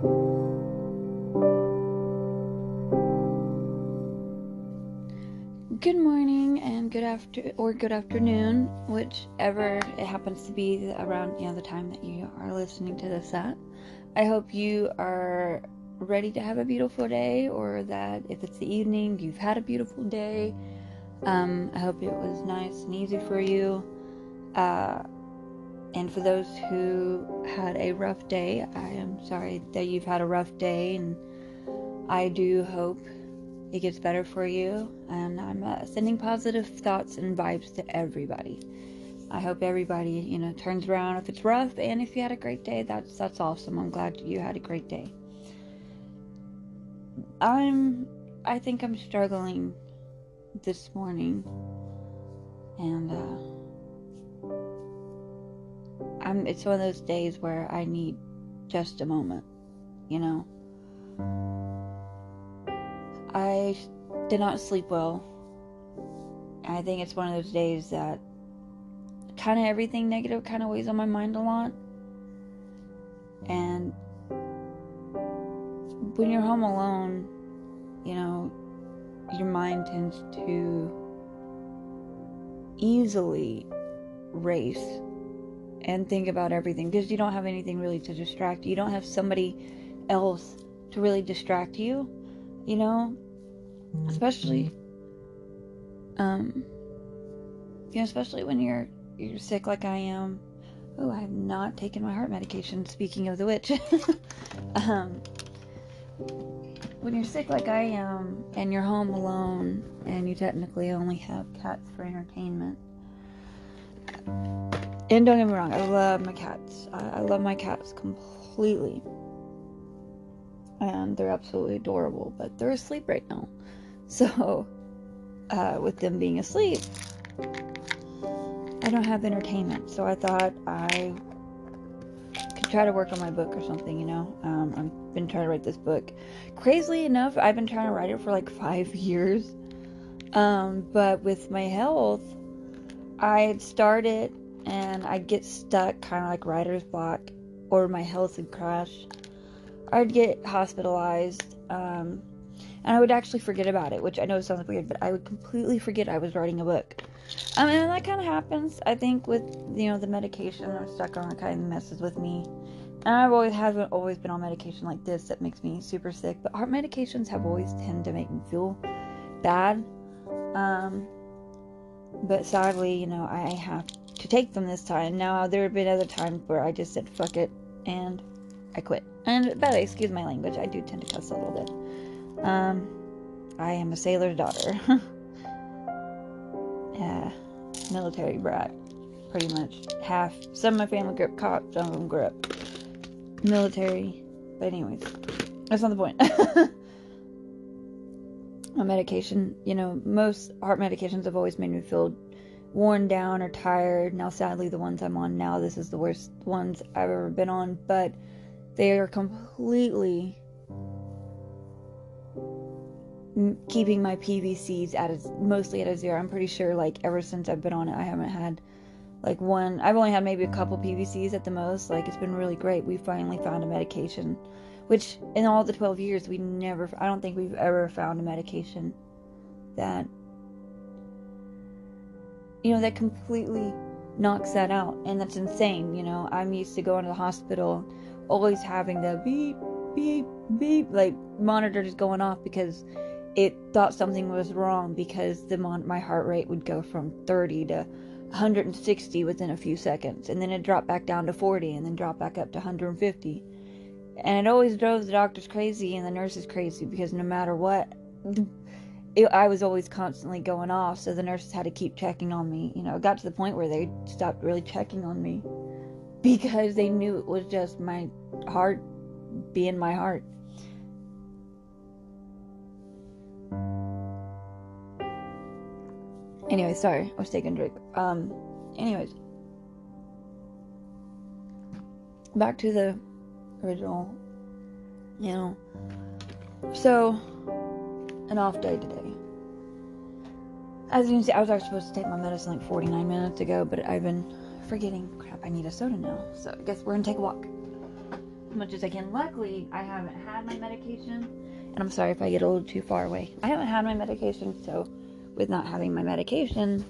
Good morning and good after or good afternoon, whichever it happens to be around you know the time that you are listening to this at. I hope you are ready to have a beautiful day, or that if it's the evening, you've had a beautiful day. Um, I hope it was nice and easy for you. Uh, and for those who had a rough day, I am sorry that you've had a rough day, and I do hope it gets better for you. And I'm uh, sending positive thoughts and vibes to everybody. I hope everybody, you know, turns around if it's rough, and if you had a great day, that's that's awesome. I'm glad you had a great day. I'm, I think I'm struggling this morning, and uh, I'm. It's one of those days where I need just a moment, you know. I did not sleep well. I think it's one of those days that kind of everything negative kind of weighs on my mind a lot. And when you're home alone, you know, your mind tends to easily race and think about everything because you don't have anything really to distract you. You don't have somebody else to really distract you, you know, especially um you know, especially when you're you're sick like I am. Oh, I have not taken my heart medication. Speaking of the witch, um, when you're sick like I am, and you're home alone, and you technically only have cats for entertainment. And don't get me wrong, I love my cats. I, I love my cats completely. And they're absolutely adorable, but they're asleep right now. So, uh, with them being asleep, I don't have entertainment. So I thought I could try to work on my book or something, you know? Um, I've been trying to write this book. Crazily enough, I've been trying to write it for like five years. Um, but with my health, I'd started and I'd get stuck, kind of like writer's block, or my health would crash. I'd get hospitalized. Um, and I would actually forget about it, which I know sounds weird, but I would completely forget I was writing a book. Um, and that kind of happens, I think, with you know the medication I'm stuck on. It kind of messes with me. And I've always haven't always been on medication like this that makes me super sick. But heart medications have always tend to make me feel bad. Um, but sadly, you know, I have to take them this time. Now there have been other times where I just said fuck it and I quit. And by the way, excuse my language, I do tend to cuss a little bit. Um, I am a sailor's daughter. yeah, military brat, pretty much. Half. Some of my family grew up cops, some of them grew up military. But anyways, that's not the point. My medication, you know, most heart medications have always made me feel worn down or tired. Now, sadly, the ones I'm on now, this is the worst ones I've ever been on, but they are completely keeping my PVCs at a, mostly at a zero. I'm pretty sure like ever since I've been on it, I haven't had like one. I've only had maybe a couple PVCs at the most. Like it's been really great. We finally found a medication, which in all the 12 years we never. I don't think we've ever found a medication that you know that completely knocks that out, and that's insane. You know, I'm used to going to the hospital, always having the beep beep beep like monitor monitors going off because it thought something was wrong because the mon- my heart rate would go from 30 to 160 within a few seconds. And then it dropped back down to 40 and then dropped back up to 150 and it always drove the doctors crazy and the nurses crazy because no matter what it, I was always constantly going off so the nurses had to keep checking on me you know it got to the point where they stopped really checking on me because they knew it was just my heart being my heart Anyway, sorry, I was taking a drink. Um, anyways, back to the original, you know. So, an off day today. As you can see, I was actually supposed to take my medicine like 49 minutes ago, but I've been forgetting. Crap, I need a soda now. So, I guess we're gonna take a walk. As much as I can. Luckily, I haven't had my medication, and I'm sorry if I get a little too far away. I haven't had my medication, so with not having my medication,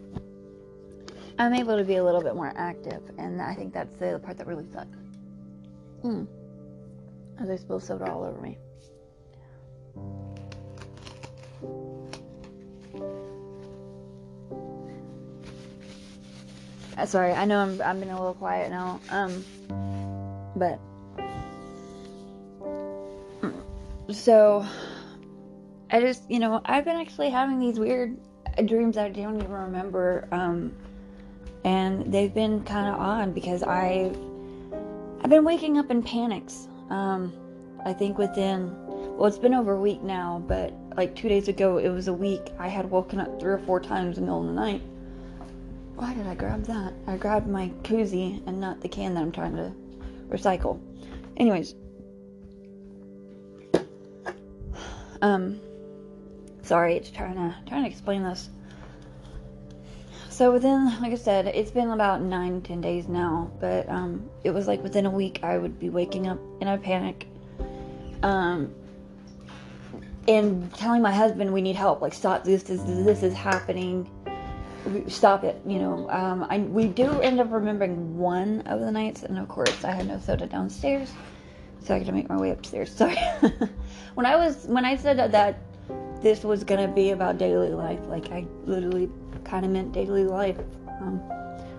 I'm able to be a little bit more active, and I think that's the part that really sucks. Mm. As I spill soda all over me. Uh, sorry, I know I'm I'm being a little quiet now. Um, but so I just you know I've been actually having these weird dreams that I don't even remember. Um, and they've been kind of odd because I've I've been waking up in panics. Um, I think within well, it's been over a week now, but like two days ago, it was a week. I had woken up three or four times in the middle of the night. Why did I grab that? I grabbed my koozie and not the can that I'm trying to recycle. Anyways, um, sorry, it's trying to trying to explain this. So within, like I said, it's been about nine, ten days now, but um, it was like within a week I would be waking up in a panic, um, and telling my husband we need help. Like, stop this! This, this is happening. Stop it! You know. Um, I we do end up remembering one of the nights, and of course I had no soda downstairs, so I had to make my way upstairs. Sorry. when I was when I said that, this was gonna be about daily life, like I literally kind of meant daily life. Um,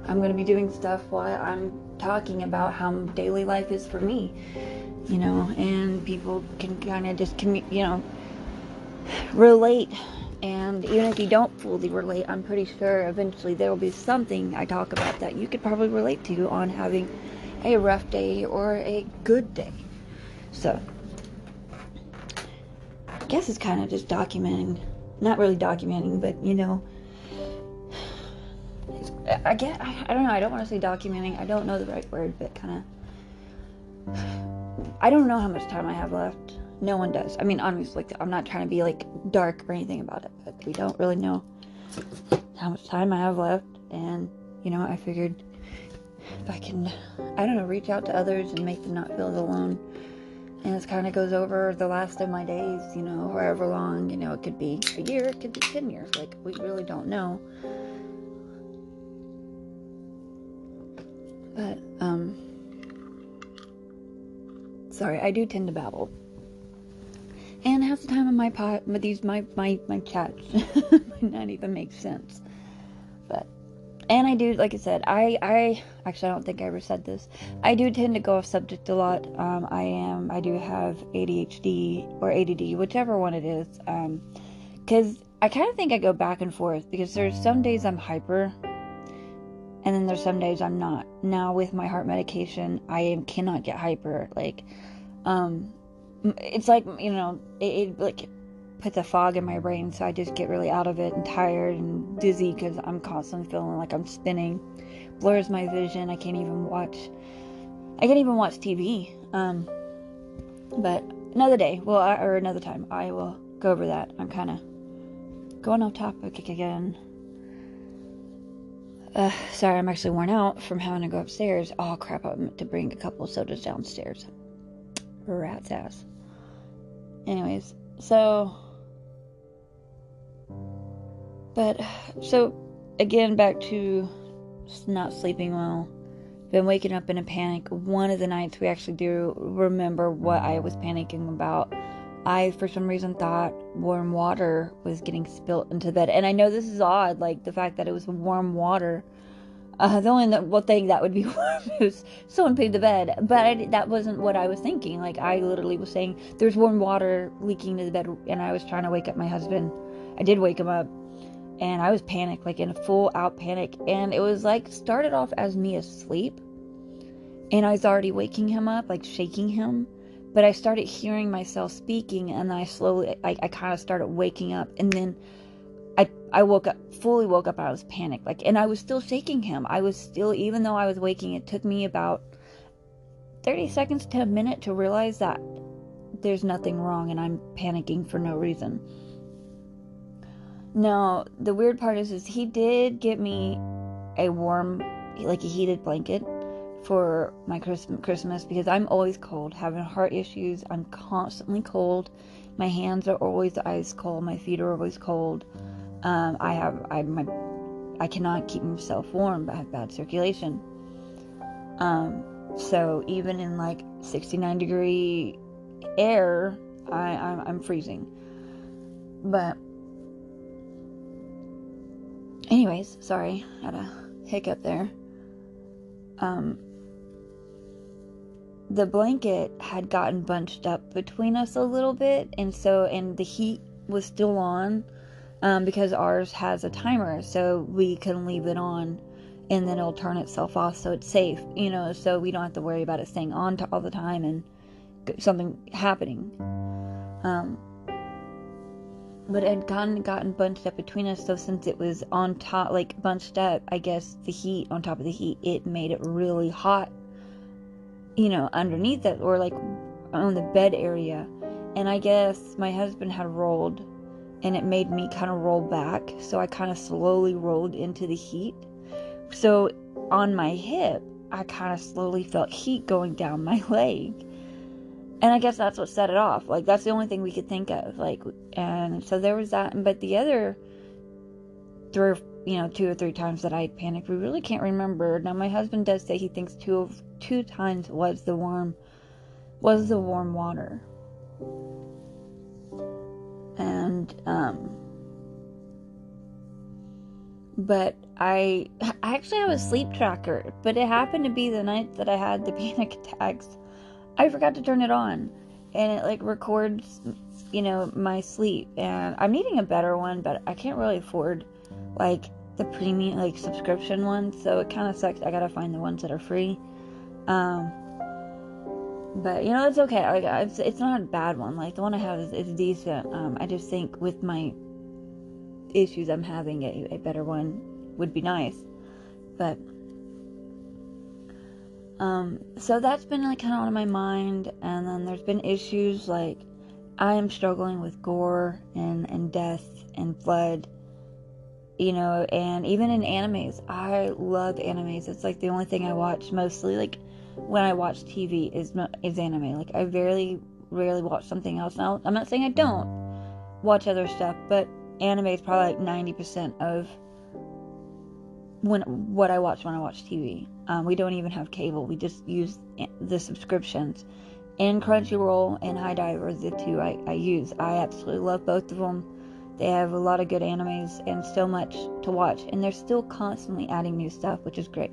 I'm to be doing stuff while I'm talking about how daily life is for me, you know, and people can kind of just, commu- you know, relate. And even if you don't fully relate, I'm pretty sure eventually there will be something I talk about that you could probably relate to on having a rough day or a good day. So, I guess it's kind of just documenting, not really documenting, but you know, I get I, I don't know I don't want to say documenting I don't know the right word but kind of I don't know how much time I have left no one does. I mean honestly like I'm not trying to be like dark or anything about it but we don't really know how much time I have left. And you know I figured if I can I don't know reach out to others and make them not feel alone. And this kind of goes over the last of my days you know however long you know it could be a year it could be 10 years like we really don't know. But, um, sorry, I do tend to babble. And half the time in my pot, but these, my, my, my chats might not even make sense. But, and I do, like I said, I, I, actually, I don't think I ever said this. I do tend to go off subject a lot. Um, I am, I do have ADHD or ADD, whichever one it is. Um, cause I kind of think I go back and forth because there's some days I'm hyper and then there's some days I'm not. Now with my heart medication, I cannot get hyper. Like, um, it's like you know, it, it like puts a fog in my brain, so I just get really out of it and tired and dizzy because I'm constantly feeling like I'm spinning. Blurs my vision. I can't even watch. I can't even watch TV. Um, but another day, well, or another time, I will go over that. I'm kind of going off topic again. Uh, sorry, I'm actually worn out from having to go upstairs. Oh crap, I meant to bring a couple of sodas downstairs. Rat's ass. Anyways, so. But, so, again, back to not sleeping well. Been waking up in a panic. One of the nights we actually do remember what I was panicking about I, for some reason, thought warm water was getting spilt into bed. And I know this is odd, like the fact that it was warm water. Uh, the only one thing that would be warm is someone paid the bed. But I, that wasn't what I was thinking. Like, I literally was saying, there's warm water leaking into the bed. And I was trying to wake up my husband. I did wake him up. And I was panicked, like in a full out panic. And it was like, started off as me asleep. And I was already waking him up, like shaking him but I started hearing myself speaking, and I slowly, I, I kind of started waking up, and then I, woke up, fully woke up. I was panicked, like, and I was still shaking him. I was still, even though I was waking, it took me about thirty seconds to a minute to realize that there's nothing wrong, and I'm panicking for no reason. Now, the weird part is, is he did get me a warm, like a heated blanket for my Christmas because I'm always cold, having heart issues. I'm constantly cold. My hands are always ice cold. My feet are always cold. Um, I have I my I cannot keep myself warm. I have bad circulation. Um, so even in like 69 degree air, I I'm, I'm freezing. But anyways, sorry, had a hiccup there. Um, the blanket had gotten bunched up between us a little bit, and so and the heat was still on um, because ours has a timer, so we can leave it on and then it'll turn itself off so it's safe, you know, so we don't have to worry about it staying on to all the time and something happening. Um, but it had gotten gotten bunched up between us, so since it was on top, like bunched up, I guess the heat on top of the heat, it made it really hot, you know, underneath it or like on the bed area. And I guess my husband had rolled and it made me kind of roll back. So I kind of slowly rolled into the heat. So on my hip, I kind of slowly felt heat going down my leg. And I guess that's what set it off. Like, that's the only thing we could think of. Like, and so there was that. But the other three you know, two or three times that I panicked, we really can't remember. Now, my husband does say he thinks two of two times was the warm, was the warm water and um but I I actually have a sleep tracker, but it happened to be the night that I had the panic attacks. I forgot to turn it on and it like records you know my sleep and I'm needing a better one, but I can't really afford like the premium like subscription one, so it kind of sucks. I got to find the ones that are free. Um but you know it's okay. Like it's, it's not a bad one. Like the one i have is, is decent. Um, i just think with my issues i'm having a, a better one would be nice. But um so that's been like kind of on my mind. And then there's been issues like i am struggling with gore and and death and blood you know and even in animes. I love animes. It's like the only thing i watch mostly like when I watch TV is is anime. Like I rarely rarely watch something else. Now I'm not saying I don't watch other stuff, but anime is probably like ninety percent of when what I watch when I watch TV. Um, we don't even have cable. We just use the subscriptions. And Crunchyroll and HIDIVE are the two I, I use. I absolutely love both of them. They have a lot of good animes and so much to watch, and they're still constantly adding new stuff, which is great.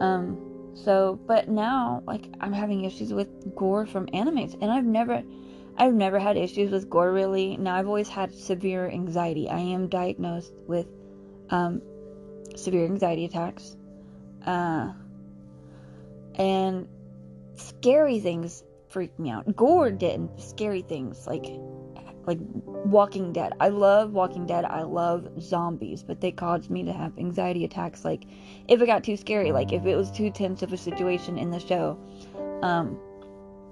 Um, so, but now, like, I'm having issues with gore from animes, and I've never, I've never had issues with gore really. Now, I've always had severe anxiety. I am diagnosed with um, severe anxiety attacks, uh, and scary things freak me out. Gore didn't. Scary things like like Walking Dead. I love Walking Dead. I love zombies, but they caused me to have anxiety attacks. Like if it got too scary, like if it was too tense of a situation in the show, um,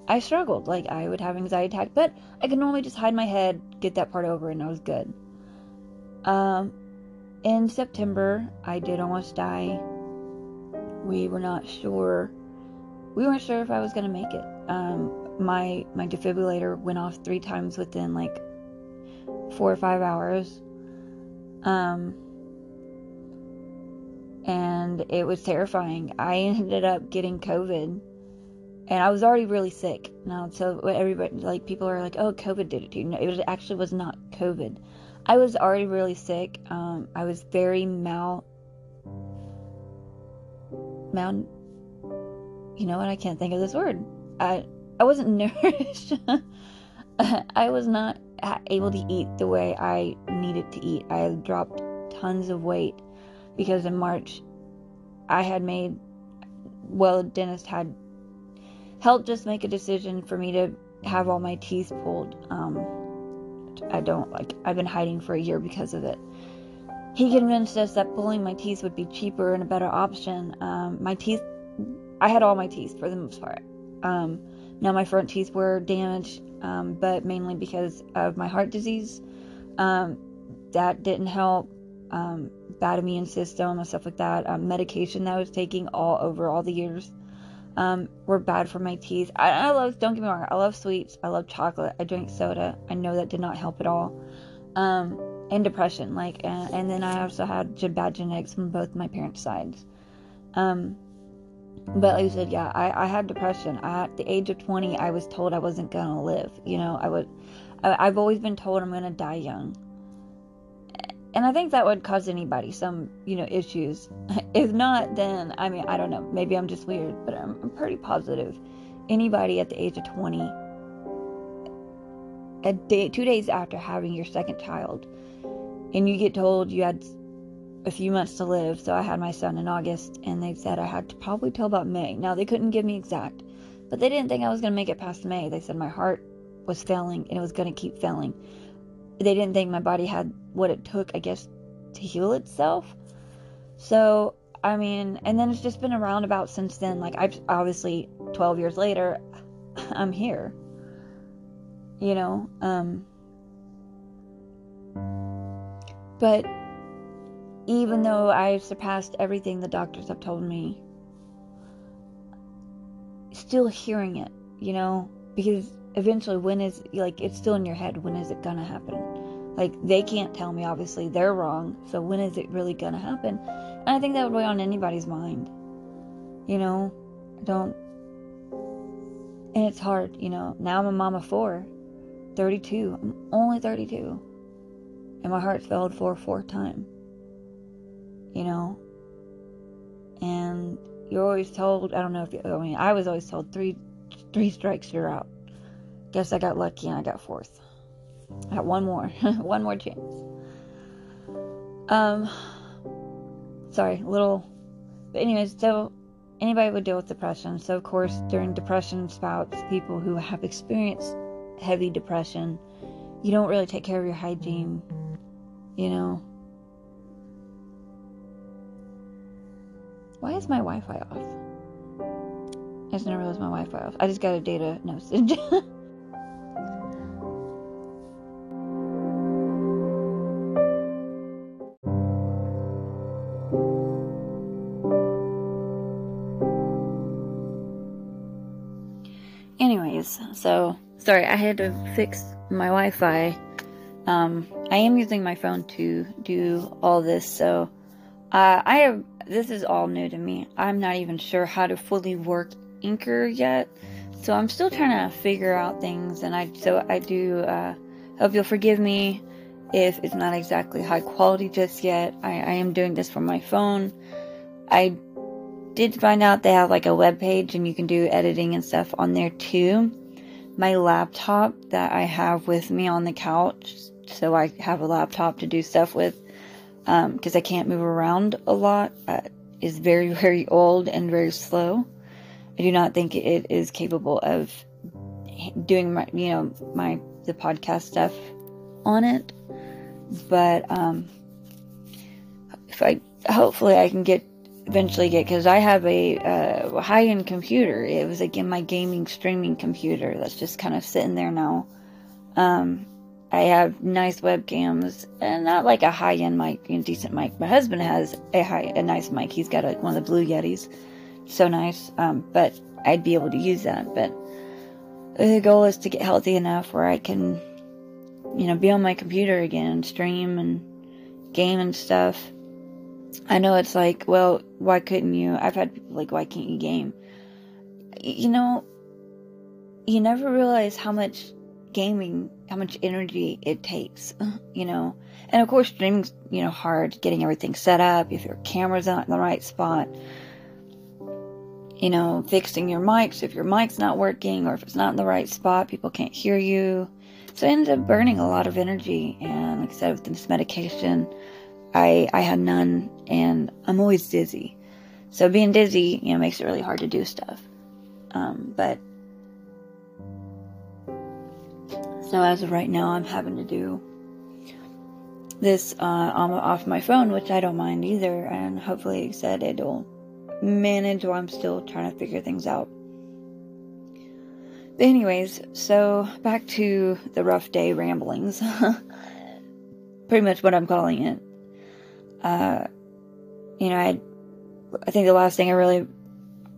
I struggled. Like I would have anxiety attacks, but I could normally just hide my head, get that part over, and I was good. Um, in September, I did almost die. We were not sure. We weren't sure if I was gonna make it. Um, my my defibrillator went off three times within like four or five hours. Um and it was terrifying. I ended up getting covid and i was already really sick. Now so everybody like people are like oh covid did it to you. No, it actually was not covid. I was already really sick. Um i was very mal mal you know what? I can't think of this word. I I wasn't nourished. I was not able to eat the way I needed to eat. I dropped tons of weight because in March I had made, well, dentist had helped just make a decision for me to have all my teeth pulled. Um, I don't like, I've been hiding for a year because of it. He convinced us that pulling my teeth would be cheaper and a better option. Um, my teeth, I had all my teeth for the most part. Um, now, my front teeth were damaged, um, but mainly because of my heart disease. Um, that didn't help. Um, bad immune system and stuff like that. Um, medication that I was taking all over all the years um, were bad for my teeth. I, I love, don't get me wrong, I love sweets. I love chocolate. I drink soda. I know that did not help at all. Um, and depression, like, and, and then I also had bad genetics from both my parents' sides. Um, but like I said, yeah, I, I had depression. At the age of 20, I was told I wasn't gonna live. You know, I would, I, I've always been told I'm gonna die young and I think that would cause anybody some, you know, issues. if not, then I mean, I don't know. Maybe I'm just weird, but I'm, I'm pretty positive. Anybody at the age of 20, a day, two days after having your second child, and you get told you had a few months to live. So I had my son in August, and they said I had to probably till about May. Now they couldn't give me exact, but they didn't think I was going to make it past May. They said my heart was failing and it was going to keep failing they didn't think my body had what it took, I guess, to heal itself. So, I mean, and then it's just been around about since then. Like, I've obviously 12 years later, I'm here. You know, um, but even though mm. I've surpassed everything the doctors have told me, still hearing it, you know, because eventually when is like it's still in your head when is it gonna happen? Like they can't tell me obviously they're wrong so when is it really gonna happen? And i think that would weigh on anybody's mind you know? I don't and it's hard you know? Now i'm a mom of four 32 i'm only 32 and my heart failed for a fourth time you know and you're always told i don't know if you, i mean i was always told three three strikes you're out Guess I got lucky and I got fourth. I got one more, one more chance. Um, sorry, little. But anyways, so anybody would deal with depression. So of course, during depression spouts, people who have experienced heavy depression, you don't really take care of your hygiene. You know. Why is my Wi-Fi off? I just didn't realize my Wi-Fi off. I just got a data message. Anyways, so, sorry, I had to fix my Wi Fi. Um, I am using my phone to do all this, so uh, I have this is all new to me. I'm not even sure how to fully work Anchor yet, so I'm still trying to figure out things. And I so I do uh, hope you'll forgive me if it's not exactly high quality just yet. I, I am doing this from my phone. I did find out they have like a web page and you can do editing and stuff on there too my laptop that I have with me on the couch. So I have a laptop to do stuff with because um, I can't move around a lot. Uh, is very very old and very slow. I do not think it is capable of doing my you know my the podcast stuff on it. But um, if I hopefully I can get eventually get because I have a uh, high end computer. It was again my gaming streaming computer that's just kind of sitting there now. Um, I have nice webcams and not like a high end mic, you know, decent mic. My husband has a high a nice mic. He's got one of the Blue Yetis, so nice. Um, but I'd be able to use that. But the goal is to get healthy enough where I can, you know, be on my computer again, stream and game and stuff I know it's like, well, why couldn't you? I've had people like, why can't you game? You know, you never realize how much gaming, how much energy it takes, you know. And of course, streaming's, you know, hard getting everything set up, if your camera's not in the right spot, you know, fixing your mics, if your mic's not working or if it's not in the right spot, people can't hear you. So I ended up burning a lot of energy. And like I said, with this medication, I I had none, and I'm always dizzy. So being dizzy, you know, makes it really hard to do stuff. Um, but so as of right now, I'm having to do this uh, off my phone, which I don't mind either, and hopefully, like said it'll manage while I'm still trying to figure things out. But anyways, so back to the rough day ramblings. Pretty much what I'm calling it uh, you know, I, I think the last thing I really,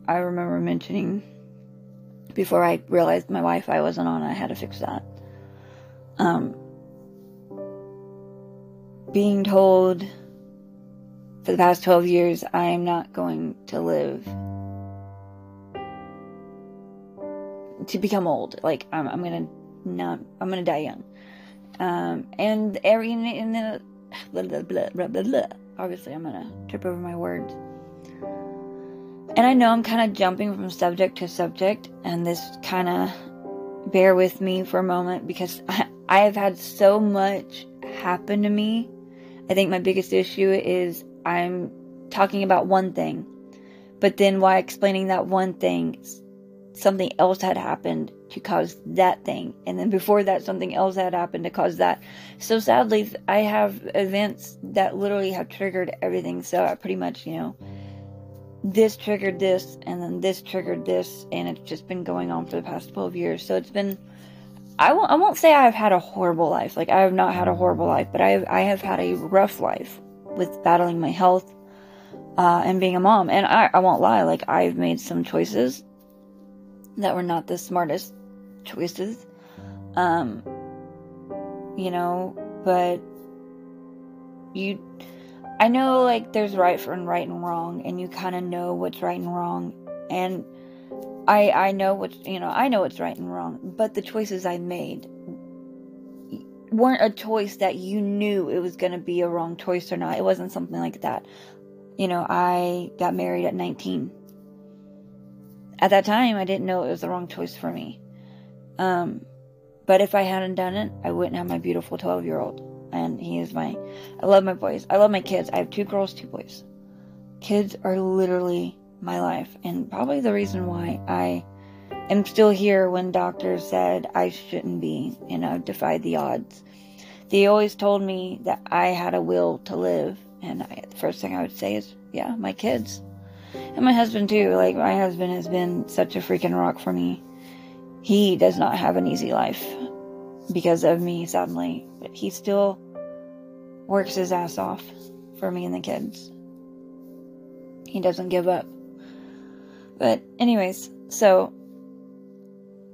I remember mentioning before I realized my Wi-Fi wasn't on, I had to fix that. Um, being told for the past 12 years I am not going to live to become old. Like I'm, I'm gonna not, I'm gonna die young. Um, and every in the blah, blah, blah, blah, blah, blah. obviously I'm gonna trip over my words. And I know I'm kind of jumping from subject to subject, and this kind of bear with me for a moment because I, I have had so much happen to me. I think my biggest issue is I'm talking about one thing, but then while explaining that one thing, something else had happened to cause that thing. And then before that, something else had happened to cause that. So sadly, I have events that literally have triggered everything. So I pretty much, you know, this triggered this, and then this triggered this, and it's just been going on for the past 12 years. So it's been. I won't, I won't say I've had a horrible life. Like, I have not had a horrible life, but I I have had a rough life with battling my health uh, and being a mom. And I, I won't lie, like, I've made some choices that were not the smartest choices. Um, you know, but you, I know like there's right and right and wrong, and you kind of know what's right and wrong, and I I know what's you know I know what's right and wrong, but the choices I made weren't a choice that you knew it was going to be a wrong choice or not. It wasn't something like that. You know, I got married at 19 at that time, I didn't know it was the wrong choice for me. Um, but if I hadn't done it, I wouldn't have my beautiful 12 year old. And he is my, I love my boys. I love my kids. I have two girls, two boys. Kids are literally my life. And probably the reason why I am still here when doctors said I shouldn't be, you know, defied the odds. They always told me that I had a will to live. And I, the first thing I would say is, yeah, my kids. And my husband too. Like my husband has been such a freaking rock for me. He does not have an easy life because of me, sadly. But he still works his ass off for me and the kids. He doesn't give up. But anyways, so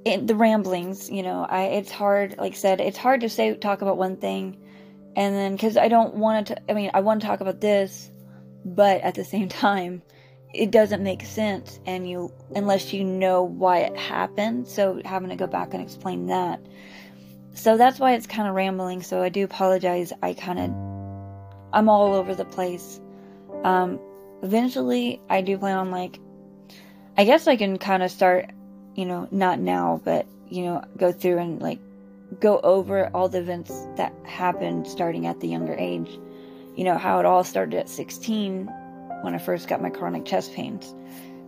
it, the ramblings, you know, I it's hard. Like I said, it's hard to say talk about one thing, and then because I don't want to. I mean, I want to talk about this, but at the same time, it doesn't make sense and you unless you know why it happened so having to go back and explain that so that's why it's kind of rambling so i do apologize i kind of i'm all over the place um eventually i do plan on like i guess i can kind of start you know not now but you know go through and like go over all the events that happened starting at the younger age you know how it all started at 16 when I first got my chronic chest pains.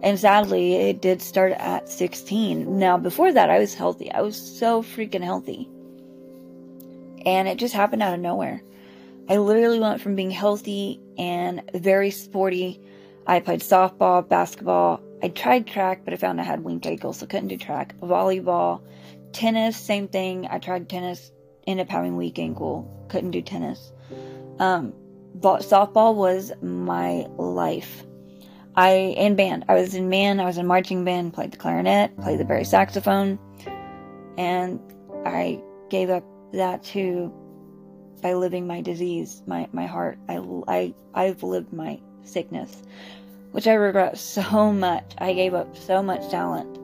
And sadly, it did start at 16. Now, before that, I was healthy. I was so freaking healthy. And it just happened out of nowhere. I literally went from being healthy and very sporty. I played softball, basketball. I tried track, but I found I had weak ankles, so couldn't do track. Volleyball, tennis, same thing. I tried tennis, ended up having weak ankle, couldn't do tennis. Um, softball was my life. I in band. I was in band. I was in marching band. Played the clarinet. Played the bass saxophone, and I gave up that too by living my disease, my my heart. I I I've lived my sickness, which I regret so much. I gave up so much talent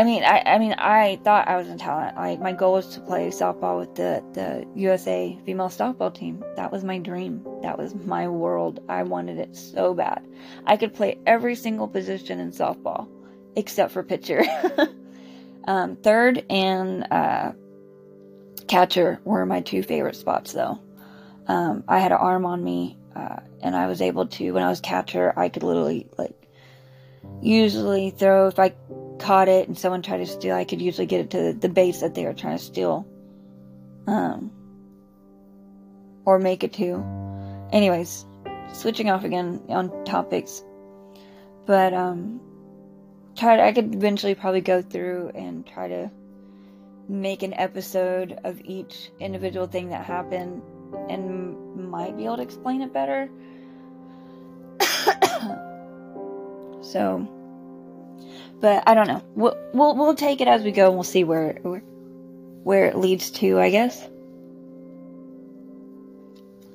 I mean, I, I mean, I thought I was in talent. Like my goal was to play softball with the the USA female softball team. That was my dream. That was my world. I wanted it so bad. I could play every single position in softball except for pitcher. um, third and uh, catcher were my two favorite spots, though. Um, I had an arm on me, uh, and I was able to. When I was catcher, I could literally like usually throw if I caught it and someone tried to steal, I could usually get it to the base that they were trying to steal. Um, or make it to. Anyways, switching off again on topics. But, um, try to, I could eventually probably go through and try to make an episode of each individual thing that happened and might be able to explain it better. So, but I don't know. We'll we'll, we'll take it as we go, and we'll see where where, where it leads to. I guess.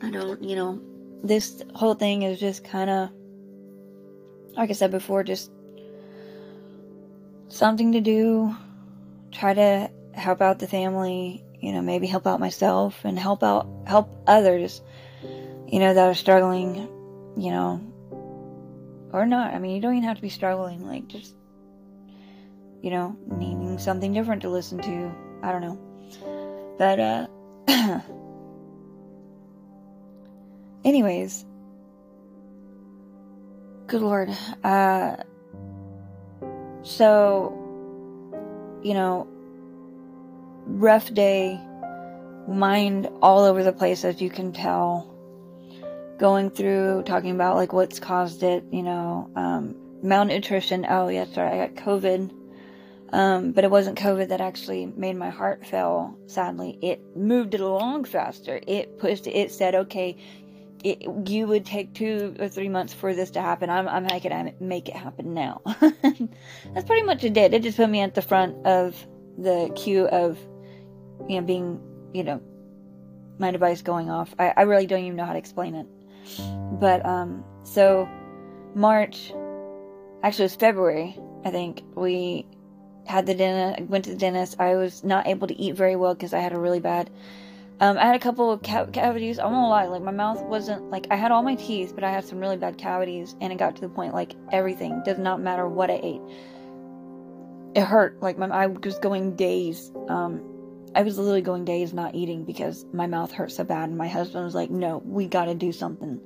I don't, you know, this whole thing is just kind of, like I said before, just something to do. Try to help out the family, you know, maybe help out myself and help out, help others, you know, that are struggling, you know, or not. I mean, you don't even have to be struggling, like, just, you know, needing something different to listen to. I don't know. But, uh, anyways, good lord. Uh, so, you know, rough day, mind all over the place, as you can tell. Going through, talking about like what's caused it, you know, um, malnutrition. Oh, yeah, sorry, I got COVID. Um, but it wasn't COVID that actually made my heart fail, sadly. It moved it along faster. It pushed, it said, okay, it, you would take two or three months for this to happen. I'm, I'm making it make it happen now. That's pretty much it did. It just put me at the front of the queue of, you know, being, you know, my device going off. I, I really don't even know how to explain it. But, um, so March, actually it was February, I think, we had the dentist, went to the dentist. I was not able to eat very well because I had a really bad um, I had a couple of ca- cavities. I won't lie, like my mouth wasn't like I had all my teeth, but I had some really bad cavities, and it got to the point like everything does not matter what I ate. It hurt. Like my I was going days. Um, I was literally going days not eating because my mouth hurt so bad, and my husband was like, "No, we got to do something."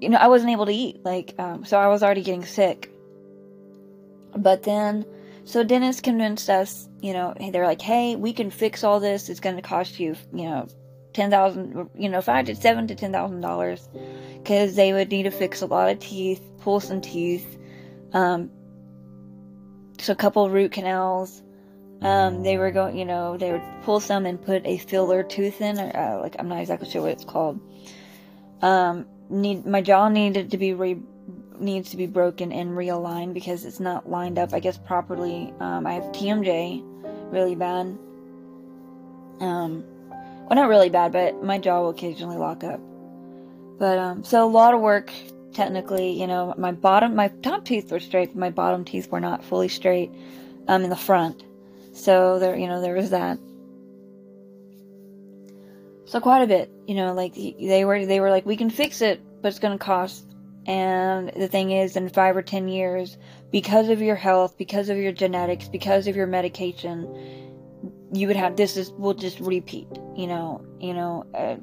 You know, I wasn't able to eat. Like, um, so I was already getting sick. But then so dentist convinced us, you know, they're like, hey, we can fix all this. It's going to cost you, you know, ten thousand, you know, five to seven to ten thousand dollars, because they would need to fix a lot of teeth, pull some teeth, um, so a couple root canals. Um, they were going, you know, they would pull some and put a filler tooth in, or uh, like I'm not exactly sure what it's called. Um, need my jaw needed to be re needs to be broken and realigned because it's not lined up, I guess, properly. Um, I have TMJ really bad. Um, well, not really bad, but my jaw will occasionally lock up. But, um, so a lot of work, technically, you know, my bottom, my top teeth were straight, but my bottom teeth were not fully straight, um, in the front. So there, you know, there was that. So quite a bit, you know, like they were, they were like, we can fix it, but it's going to cost and the thing is, in five or ten years, because of your health, because of your genetics, because of your medication, you would have this is will just repeat. You know, you know, uh,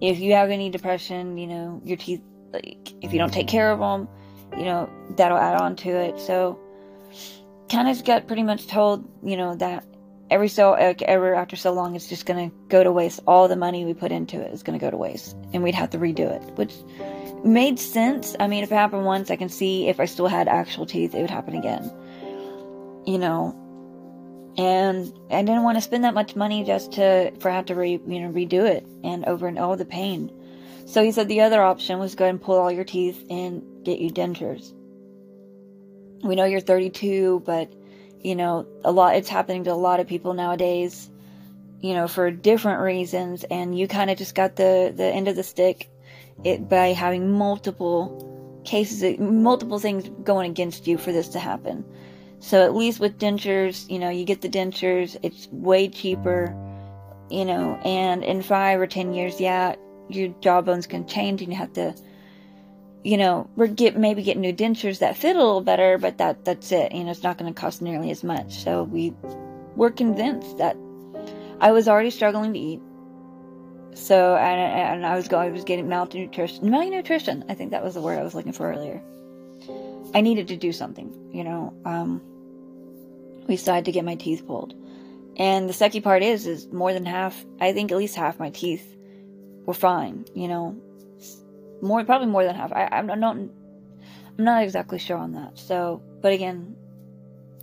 if you have any depression, you know, your teeth, like if you don't take care of them, you know, that'll add on to it. So, kind of got pretty much told, you know, that every so like, ever after so long, it's just gonna go to waste. All the money we put into it is gonna go to waste, and we'd have to redo it, which made sense. I mean, if it happened once, I can see if I still had actual teeth, it would happen again. You know, and I didn't want to spend that much money just to for have to re, you know redo it and over and all the pain. So he said the other option was go and pull all your teeth and get you dentures. We know you're 32, but you know a lot. It's happening to a lot of people nowadays. You know, for different reasons, and you kind of just got the the end of the stick it by having multiple cases, multiple things going against you for this to happen. So at least with dentures, you know, you get the dentures, it's way cheaper, you know, and in five or ten years, yeah, your jawbones can change and you have to, you know, we're get maybe get new dentures that fit a little better, but that that's it. You know, it's not going to cost nearly as much. So we were convinced that I was already struggling to eat. So and, and I was going, I was getting malnutrition. Malnutrition, I think that was the word I was looking for earlier. I needed to do something, you know. Um, we decided to get my teeth pulled, and the sucky part is, is more than half. I think at least half my teeth were fine, you know. More, probably more than half. I, I'm not, I'm not exactly sure on that. So, but again,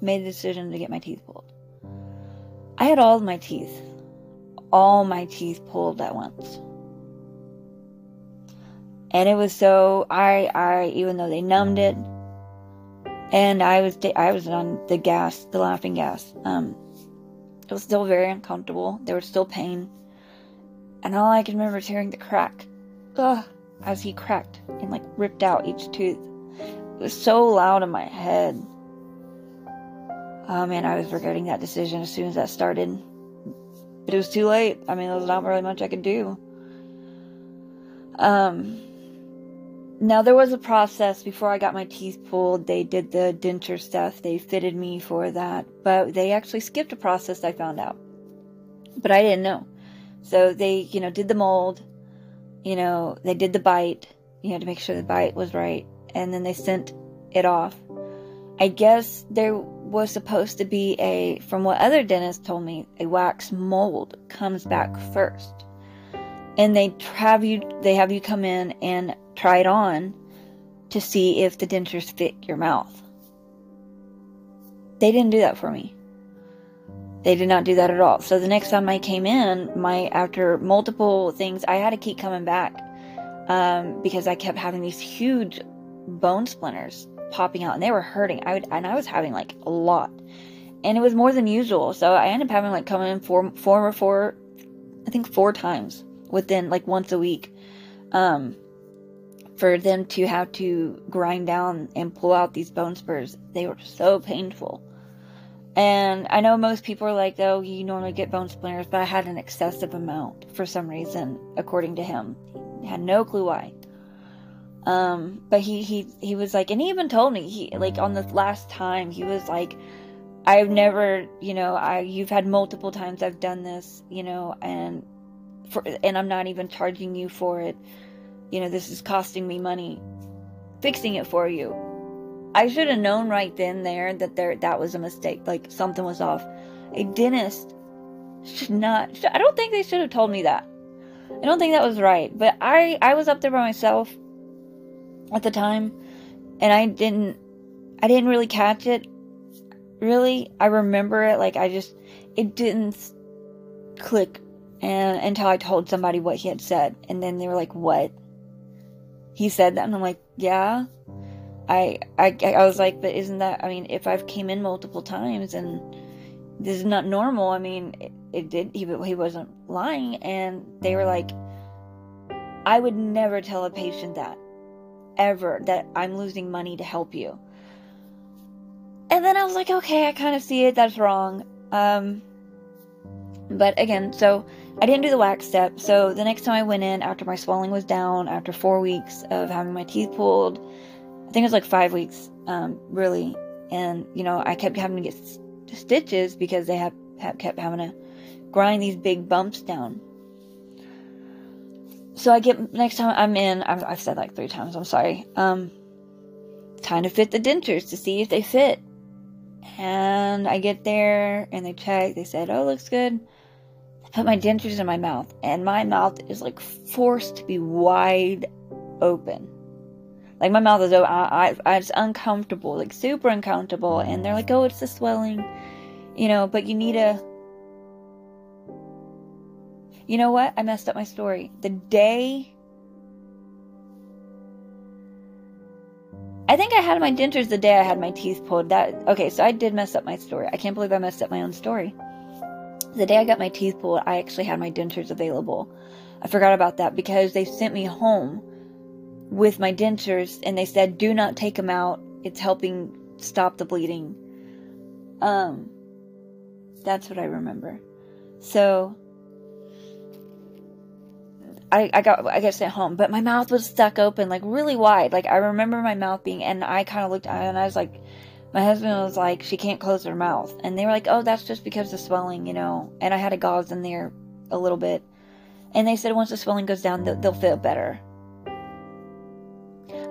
made the decision to get my teeth pulled. I had all my teeth all my teeth pulled at once. And it was so I I even though they numbed it, and I was I was on the gas, the laughing gas. Um, it was still very uncomfortable. There was still pain, and all I can remember is hearing the crack, ugh, as he cracked and like ripped out each tooth. It was so loud in my head. Oh man, I was regretting that decision as soon as that started. But it was too late. I mean, there was not really much I could do. Um, now there was a process before I got my teeth pulled. They did the denture stuff. They fitted me for that, but they actually skipped a process I found out. But I didn't know. So they, you know, did the mold, you know, they did the bite, you know, to make sure the bite was right, and then they sent it off. I guess there was supposed to be a, from what other dentists told me, a wax mold comes back first. And they have you, they have you come in and try it on to see if the dentures fit your mouth. They didn't do that for me. They did not do that at all. So the next time I came in, my after multiple things, I had to keep coming back um, because I kept having these huge bone splinters popping out, and they were hurting. I would, and I was having like a lot, and it was more than usual. So I ended up having like coming in four, four or four, I think four times within like once a week. Um, for them to have to grind down and pull out these bone spurs, they were so painful. And I know most people are like, oh, you normally get bone splinters, but I had an excessive amount for some reason, according to him. He had no clue why. Um, but he, he, he was like, and he even told me, he, like, on the last time, he was like, I've never, you know, I, you've had multiple times I've done this, you know, and for, and I'm not even charging you for it you know, this is costing me money fixing it for you. I should have known right then there that there that was a mistake, like something was off. A dentist should not I don't think they should have told me that. I don't think that was right, but I I was up there by myself at the time and I didn't I didn't really catch it. Really, I remember it like I just it didn't click and until I told somebody what he had said and then they were like, "What?" he said that and i'm like yeah I, I i was like but isn't that i mean if i've came in multiple times and this is not normal i mean it, it did he, he wasn't lying. And they were like i would never tell a patient that ever that i'm losing money to help you. And then i was like okay i kind of see it that's wrong. Um but again so I didn't do the wax step, so the next time I went in after my swelling was down, after four weeks of having my teeth pulled, I think it was like five weeks, um, really, and you know I kept having to get st- stitches because they have, have kept having to grind these big bumps down. So I get next time I'm in, I've, I've said like three times. I'm sorry. Um, time to fit the dentures to see if they fit, and I get there and they check. They said, "Oh, looks good." I put my dentures in my mouth, and my mouth is like forced to be wide open. Like my mouth is open. I, I, I it's uncomfortable, like super uncomfortable. And they're like, "Oh, it's the swelling," you know. But you need a. You know what? I messed up my story. The day. I think I had my dentures the day I had my teeth pulled. That okay, so I did mess up my story. I can't believe I messed up my own story. The day I got my teeth pulled, I actually had my dentures available. I forgot about that because they sent me home with my dentures and they said, do not take them out. It's helping stop the bleeding. Um, that's what I remember. So, I, I got I got sent home, but my mouth was stuck open, like really wide. Like I remember my mouth being, and I kind of looked and I was like, my husband was like, she can't close her mouth. And they were like, oh, that's just because of swelling, you know. And I had a gauze in there a little bit. And they said once the swelling goes down, they'll, they'll feel better.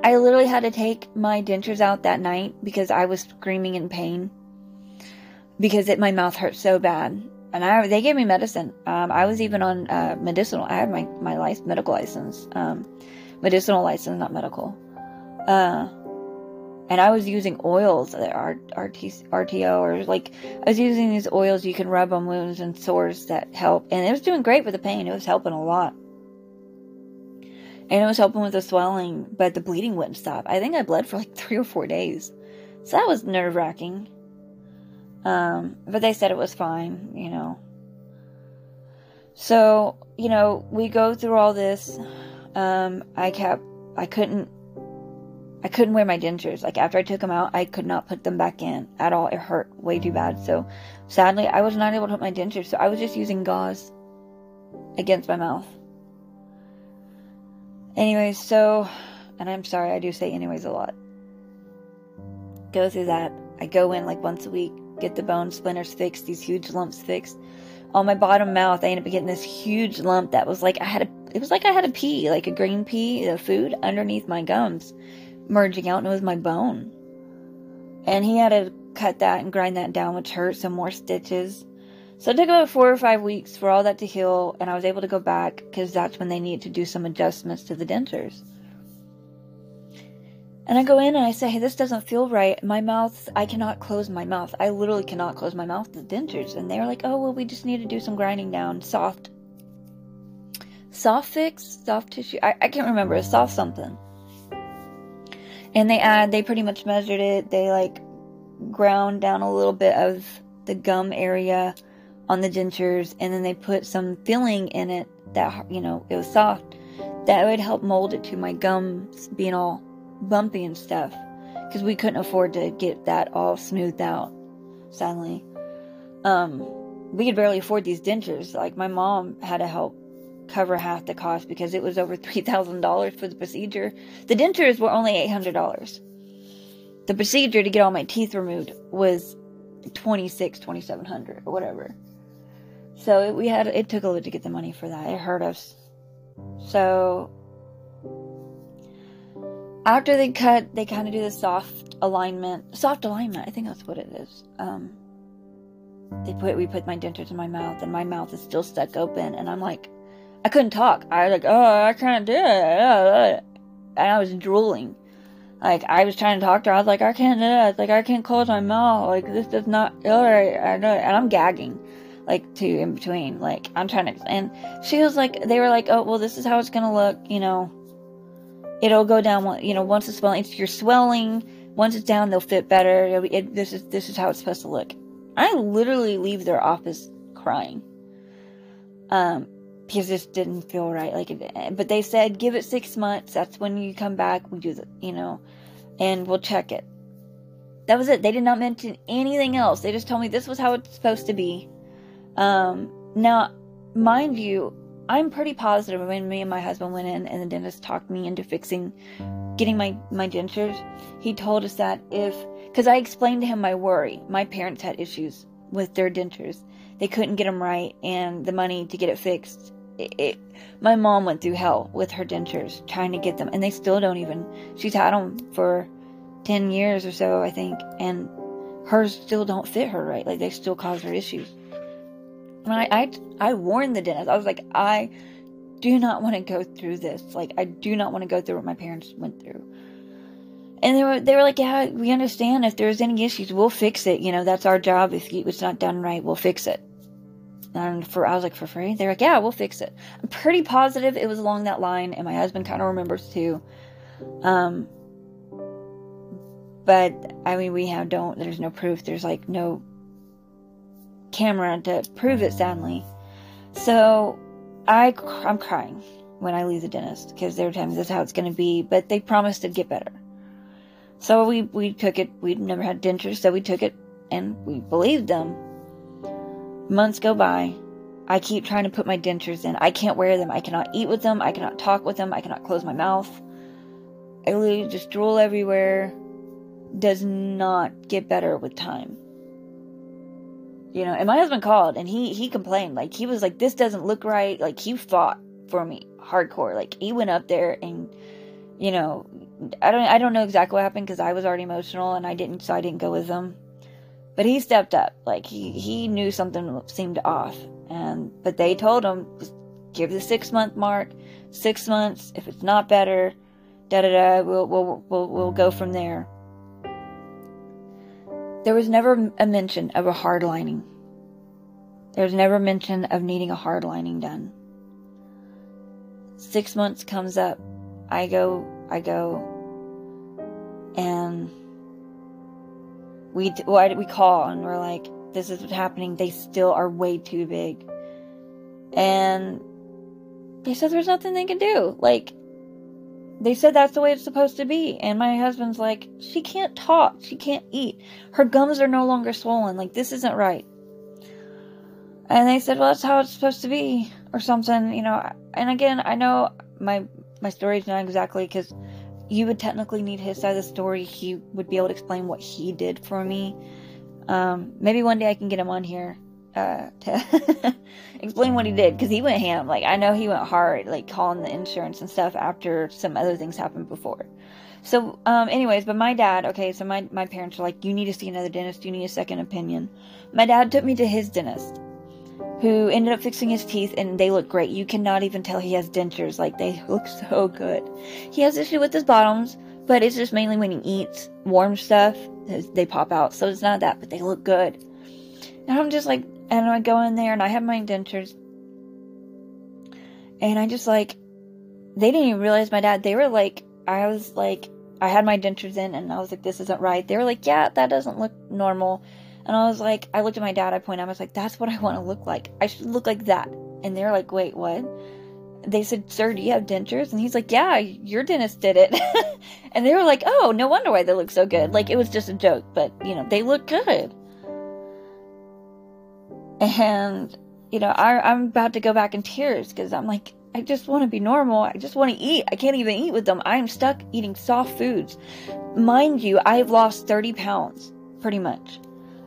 I literally had to take my dentures out that night because I was screaming in pain because it, my mouth hurt so bad. And I, they gave me medicine. Um, I was even on uh, medicinal. I had my my license, medical license, um, medicinal license, not medical. Uh, and I was using oils that are RT, RTO or like I was using these oils you can rub on wounds and sores that help, and it was doing great with the pain. It was helping a lot, and it was helping with the swelling, but the bleeding wouldn't stop. I think I bled for like three or four days. So that was nerve wracking. Um, but they said it was fine, you know. So, you know, we go through all this. Um, I kept, I couldn't, I couldn't wear my dentures. Like after I took them out, I could not put them back in at all. It hurt way too bad. So sadly, I was not able to put my dentures. So I was just using gauze against my mouth. Anyways, so, and I'm sorry, I do say anyways a lot. Go through that. I go in like once a week, get the bone splinters fixed, these huge lumps fixed. On my bottom mouth, I ended up getting this huge lump that was like I had a, it was like I had a pea, like a green pea, the food underneath my gums, merging out, and it was my bone. And he had to cut that and grind that down, which hurt. Some more stitches. So it took about four or five weeks for all that to heal, and I was able to go back because that's when they needed to do some adjustments to the dentures. And I go in and I say, hey, this doesn't feel right. My mouth, I cannot close my mouth. I literally cannot close my mouth with the dentures. And they're like, oh, well, we just need to do some grinding down. Soft. Soft fix? Soft tissue? I, I can't remember. Soft something. And they add, they pretty much measured it. They like ground down a little bit of the gum area on the dentures and then they put some filling in it that you know it was soft. That would help mold it to my gums being all bumpy and stuff because we couldn't afford to get that all smoothed out sadly um we could barely afford these dentures. Like my mom had to help cover half the cost because it was over $3000 for the procedure. The dentures were only $800 the procedure to get all my teeth removed was 26 2700 or whatever so it, we had it took a little to get the money for that. It hurt us. So after they cut, they kind of do the soft alignment. Soft alignment, I think that's what it is. Um, they put we put my dentures in my mouth, and my mouth is still stuck open, and I'm like, I couldn't talk. I was like, oh, I can't do it, and I was drooling. Like I was trying to talk to her, I was like, I can't do it. Like I can't close my mouth. Like this does not. All right, I know, and I'm gagging like two in between. Like I'm trying to, and she was like, they were like, oh well, this is how it's gonna look. You know, it'll go down. You know, once it's swelling, if you're swelling, once it's down, they'll fit better. Be, it, this is this is how it's supposed to look. I literally leave their office crying. Um, because this didn't feel right. Like, it, but they said give it six months. That's when you come back. We do the, you know, and we'll check it. That was it. They did not mention anything else. They just told me this was how it's supposed to be. Um, now, mind you, I'm pretty positive when me and my husband went in and the dentist talked me into fixing, getting my, my dentures. He told us that if, because I explained to him my worry. My parents had issues with their dentures. They couldn't get them right, and the money to get it fixed. It, it, my mom went through hell with her dentures trying to get them, and they still don't even. She's had them for 10 years or so, I think, and hers still don't fit her right. Like, they still cause her issues. And I, I, I warned the dentist. I was like, I do not want to go through this. Like, I do not want to go through what my parents went through. And they were, they were like, yeah, we understand. If there's any issues, we'll fix it. You know, that's our job. If it's not done right, we'll fix it. And for, I was like, for free? They're like, yeah, we'll fix it. I'm pretty positive it was along that line. And my husband kind of remembers too. Um, but I mean, we have don't, there's no proof. There's like no camera to prove it soundly. So I, I'm crying when I leave the dentist because they're telling me this is how it's going to be, but they promised it'd get better. So we, we took it. We'd never had dentures, so we took it and we believed them. Months go by. I keep trying to put my dentures in. I can't wear them. I cannot eat with them. I cannot talk with them. I cannot close my mouth. I literally just drool everywhere. Does not get better with time you know and my husband called and he he complained like he was like this doesn't look right. Like he fought for me hardcore. Like he went up there and you know i don't i don't know exactly what happened because i was already emotional and i didn't so i didn't go with him. But he stepped up. Like he he knew something seemed off. And but they told him give the six month mark six months. If it's not better da da da we'll we'll we'll, we'll go from there there was never a mention of a hard lining. There was never mention of needing a hard lining done. Six months comes up. I go, I go, and we we call and we're like, this is what's happening. They still are way too big, and they said there's nothing they can do. Like they said that's the way it's supposed to be. And my husband's like, she can't talk. She can't eat. Her gums are no longer swollen. Like, this isn't right. And they said, well, that's how it's supposed to be, or something, you know. And again, I know my my story's not exactly because you would technically need his side of the story. He would be able to explain what he did for me. Um, maybe one day I can get him on here uh, to explain what he did because he went ham. Like I know he went hard, like calling the insurance and stuff after some other things happened before. So, um, anyways, but my dad, okay, so my my parents were like, you need to see another dentist. You need a second opinion. My dad took me to his dentist, who ended up fixing his teeth, and they look great. You cannot even tell he has dentures. Like they look so good. He has issue with his bottoms. But it's just mainly when he eats warm stuff, they pop out. So it's not that, but they look good. And I'm just like, and I go in there and I have my dentures. And I just like, they didn't even realize my dad. They were like, I was like, I had my dentures in and I was like, this isn't right. They were like, yeah, that doesn't look normal. And I was like, I looked at my dad, I pointed, out, I was like, that's what I want to look like. I should look like that. And they're like, wait, what? They said, sir, do you have dentures? And he's like, yeah, your dentist did it. and they were like, oh, no wonder why they look so good. Like, it was just a joke, but, you know, they look good. And, you know, I, I'm about to go back in tears because I'm like, I just want to be normal. I just want to eat. I can't even eat with them. I'm stuck eating soft foods. Mind you, I've lost 30 pounds, pretty much.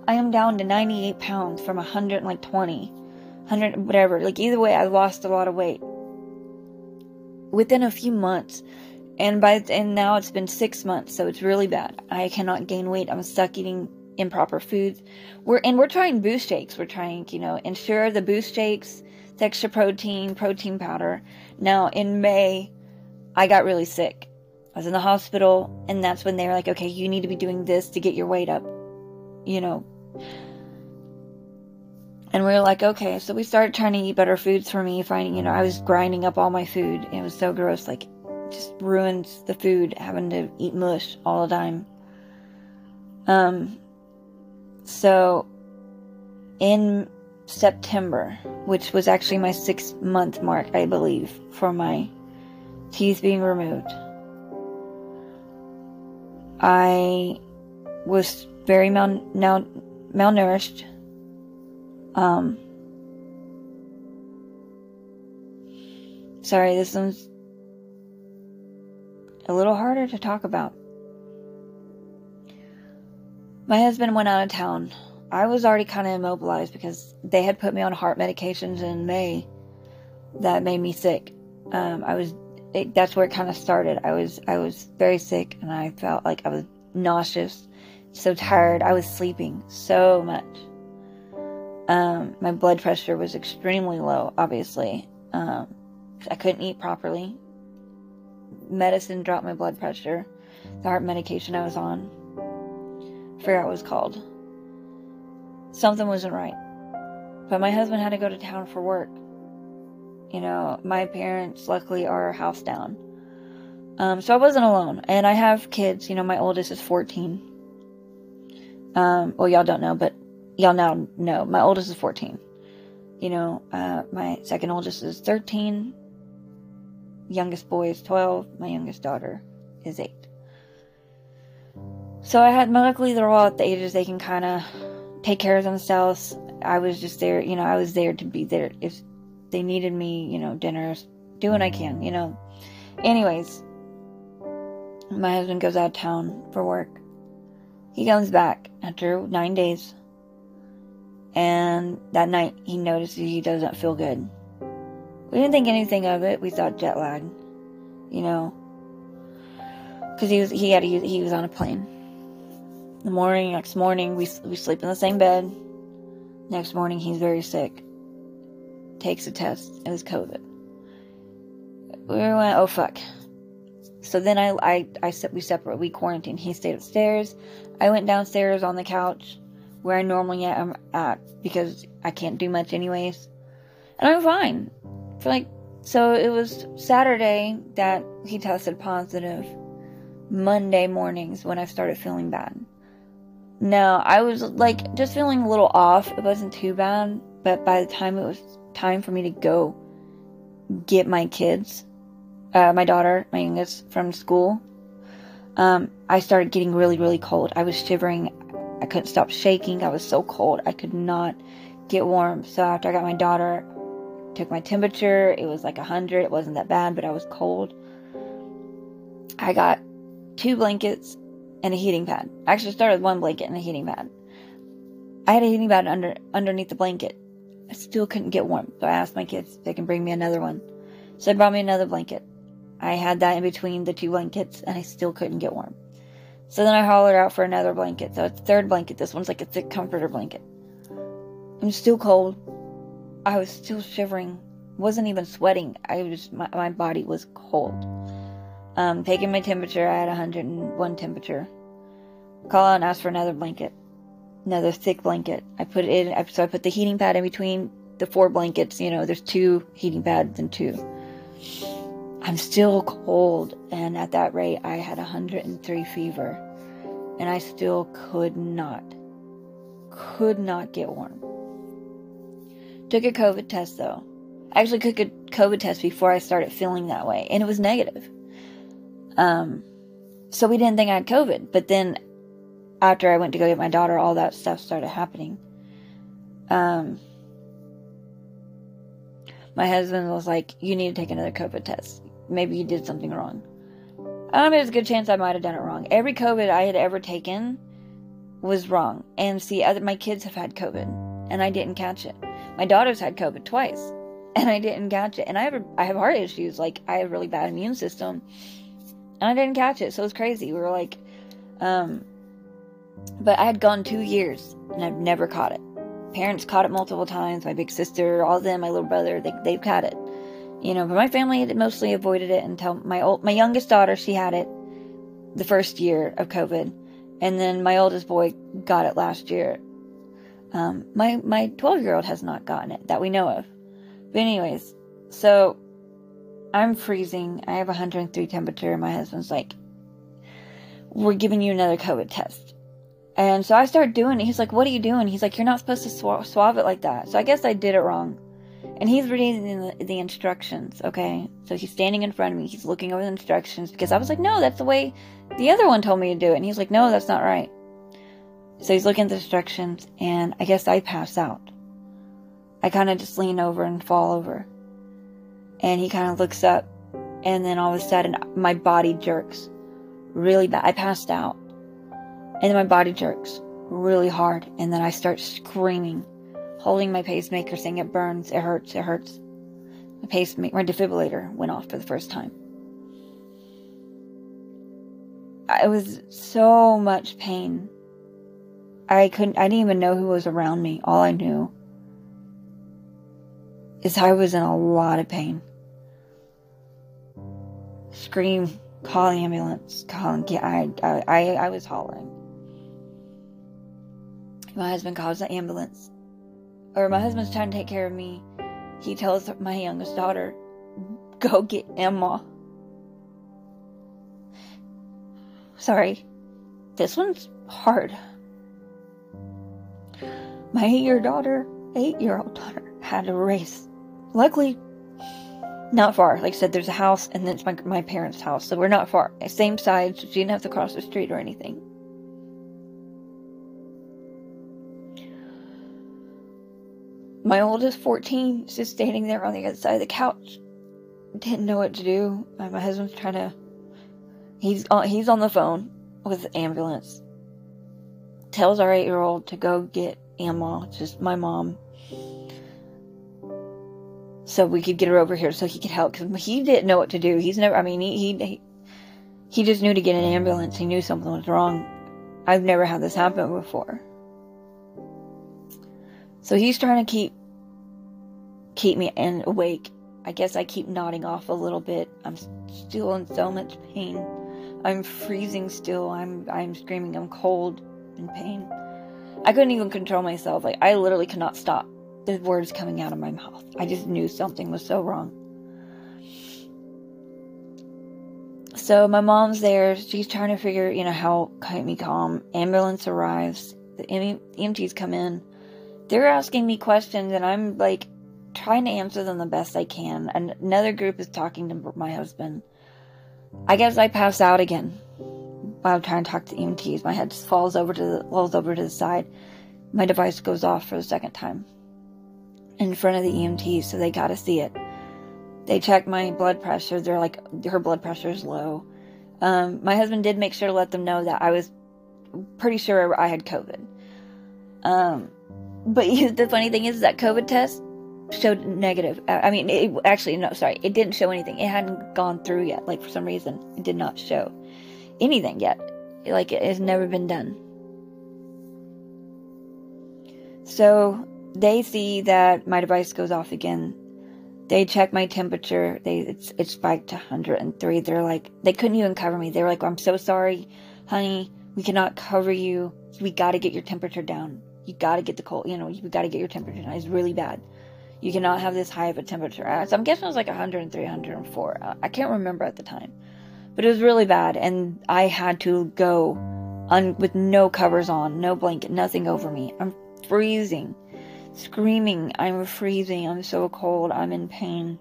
I am down to 98 pounds from 120, 100, whatever. Like, either way, I lost a lot of weight within a few months. And by and now it's been six months, so it's really bad. I cannot gain weight. I'm stuck eating improper foods. We're and we're trying boost shakes. We're trying, you know, ensure the boost shakes, extra protein, protein powder. Now in May, I got really sick. I was in the hospital, and that's when they were like, "Okay, you need to be doing this to get your weight up," you know. And we were like, okay, so we started trying to eat better foods for me. Finding, you know, I was grinding up all my food. It was so gross, like, just ruins the food having to eat mush all the time. Um, so, in September, which was actually my six month mark, I believe, for my teeth being removed, I was very mal- mal- malnourished. Um, sorry, this one's a little harder to talk about. My husband went out of town. I was already kind of immobilized because they had put me on heart medications in May that made me sick. Um, I was it, that's where it kind of started. I was I was very sick and I felt like I was nauseous, so tired. I was sleeping so much. Um, my blood pressure was extremely low. Obviously, um, I couldn't eat properly. Medicine dropped my blood pressure. The heart medication I was on forgot what it was called. Something wasn't right. But my husband had to go to town for work. You know, my parents luckily are house down. Um, so I wasn't alone. And I have kids. You know, my oldest is 14. Um, well, y'all don't know, but y'all now know. My oldest is 14. You know, uh, my second oldest is 13. Youngest boy is 12. My youngest daughter is 8. So I had luckily they're all at the ages they can kind of take care of themselves. I was just there, you know, I was there to be there if they needed me, you know, dinners, do what I can, you know. Anyways, my husband goes out of town for work. He comes back after nine days, and that night he notices he doesn't feel good. We didn't think anything of it. We thought jet lag, you know, because he was he had he was on a plane. The morning, next morning, we, we sleep in the same bed. Next morning, he's very sick. Takes a test. It was COVID. We went, oh fuck. So then I, I, I we separate. We quarantined. He stayed upstairs. I went downstairs on the couch where I normally am um, at because I can't do much anyways. And I'm fine. For like, so it was Saturday that he tested positive. Monday mornings when I started feeling bad. No, I was like just feeling a little off. It wasn't too bad, but by the time it was time for me to go get my kids, uh, my daughter, my youngest, from school, um, I started getting really, really cold. I was shivering. I couldn't stop shaking. I was so cold. I could not get warm. So after I got my daughter, took my temperature. It was like 100. It wasn't that bad, but I was cold. I got two blankets and a heating pad. I actually started with one blanket and a heating pad. I had a heating pad under underneath the blanket. I still couldn't get warm, so I asked my kids if they can bring me another one. So they brought me another blanket. I had that in between the two blankets, and I still couldn't get warm. So then I hollered out for another blanket. So it's third blanket. This one's like a thick comforter blanket. I'm still cold. I was still shivering. Wasn't even sweating. I was my, my body was cold. Um, taking my temperature, I had 101 temperature. Call out and ask for another blanket, another thick blanket. I put it in, so I put the heating pad in between the four blankets. You know, there's two heating pads and two. I'm still cold, and at that rate, I had 103 fever, and I still could not, could not get warm. Took a COVID test though. I actually took a COVID test before I started feeling that way, and it was negative. Um, so we didn't think I had COVID. But then after I went to go get my daughter, all that stuff started happening. Um, my husband was like, You need to take another COVID test. Maybe you did something wrong. I mean, there's a good chance I might have done it wrong. Every COVID I had ever taken was wrong. And see, other, my kids have had COVID, and I didn't catch it. My daughter's had COVID twice, and I didn't catch it. And I have, I have heart issues. Like, I have a really bad immune system and I didn't catch it, so it was crazy. We were like, um, but I had gone two years and I've never caught it. Parents caught it multiple times. My big sister, all of them, my little brother, they they've caught it. You know, but my family had mostly avoided it until my old my youngest daughter she had it the first year of COVID, and then my oldest boy got it last year. Um, my my twelve year old has not gotten it that we know of. But anyways, so I'm freezing. I have 103 temperature. My husband's like, we're giving you another COVID test. And so I start doing it. He's like, what are you doing? He's like, you're not supposed to sw- swab it like that. So I guess I did it wrong. And he's reading the, the instructions, okay? So he's standing in front of me. He's looking over the instructions because I was like, no, that's the way the other one told me to do it. And he's like, no, that's not right. So he's looking at the instructions, and I guess I pass out. I kind of just lean over and fall over and he kind of looks up and then all of a sudden my body jerks really bad. I passed out and then my body jerks really hard and then I start screaming, holding my pacemaker saying it burns, it hurts, it hurts. My pacemaker, my defibrillator went off for the first time. It was so much pain. I couldn't, I didn't even know who was around me. All I knew is I was in a lot of pain scream, call ambulance, call and get, I, I, I was hollering. My husband calls the ambulance. Or my husband's trying to take care of me. He tells my youngest daughter, go get Emma. Sorry. This one's hard. My eight year daughter, eight year old daughter, had a race. Luckily, not far. Like I said, there's a house, and then it's my, my parents' house, so we're not far. Same side, so she didn't have to cross the street or anything. My oldest, 14, is just standing there on the other side of the couch. Didn't know what to do. My husband's trying to. He's on, he's on the phone with the ambulance. Tells our eight year old to go get Emma, just my mom, so we could get her over here so he could help because he didn't know what to do. He's never. I mean, he, he he just knew to get an ambulance. He knew something was wrong. I've never had this happen before. So he's trying to keep keep me and awake. I guess I keep nodding off a little bit. I'm still in so much pain. I'm freezing still. I'm I'm screaming. I'm cold in pain. I couldn't even control myself. Like I literally could not stop the words coming out of my mouth. I just knew something was so wrong. So my mom's there. She's trying to figure, you know, how keep me calm. Ambulance arrives. The EMTs come in. They're asking me questions, and I'm like trying to answer them the best I can. Another group is talking to my husband. I guess I pass out again while I'm trying to talk to EMTs. My head just falls over to the falls over to the side. My device goes off for the second time in front of the EMTs, so they got to see it. They checked my blood pressure. They're like, her blood pressure is low. Um, my husband did make sure to let them know that I was pretty sure I had COVID. Um, but the funny thing is that COVID test showed negative. I mean, it, actually, no, sorry, it didn't show anything. It hadn't gone through yet. Like for some reason, it did not show anything yet. Like it has never been done. So they see that my device goes off again. They check my temperature. They it's it spiked to 103. They're like they couldn't even cover me. They were like, "I'm so sorry, honey. We cannot cover you. We got to get your temperature down. You got to get the cold. You know, you got to get your temperature down. It's really bad. You cannot have this high of a temperature." Uh, so I'm guessing it was like 103, 104. Uh, I can't remember at the time, but it was really bad, and I had to go un- with no covers on, no blanket, nothing over me. I'm freezing screaming, I'm freezing, I'm so cold, I'm in pain.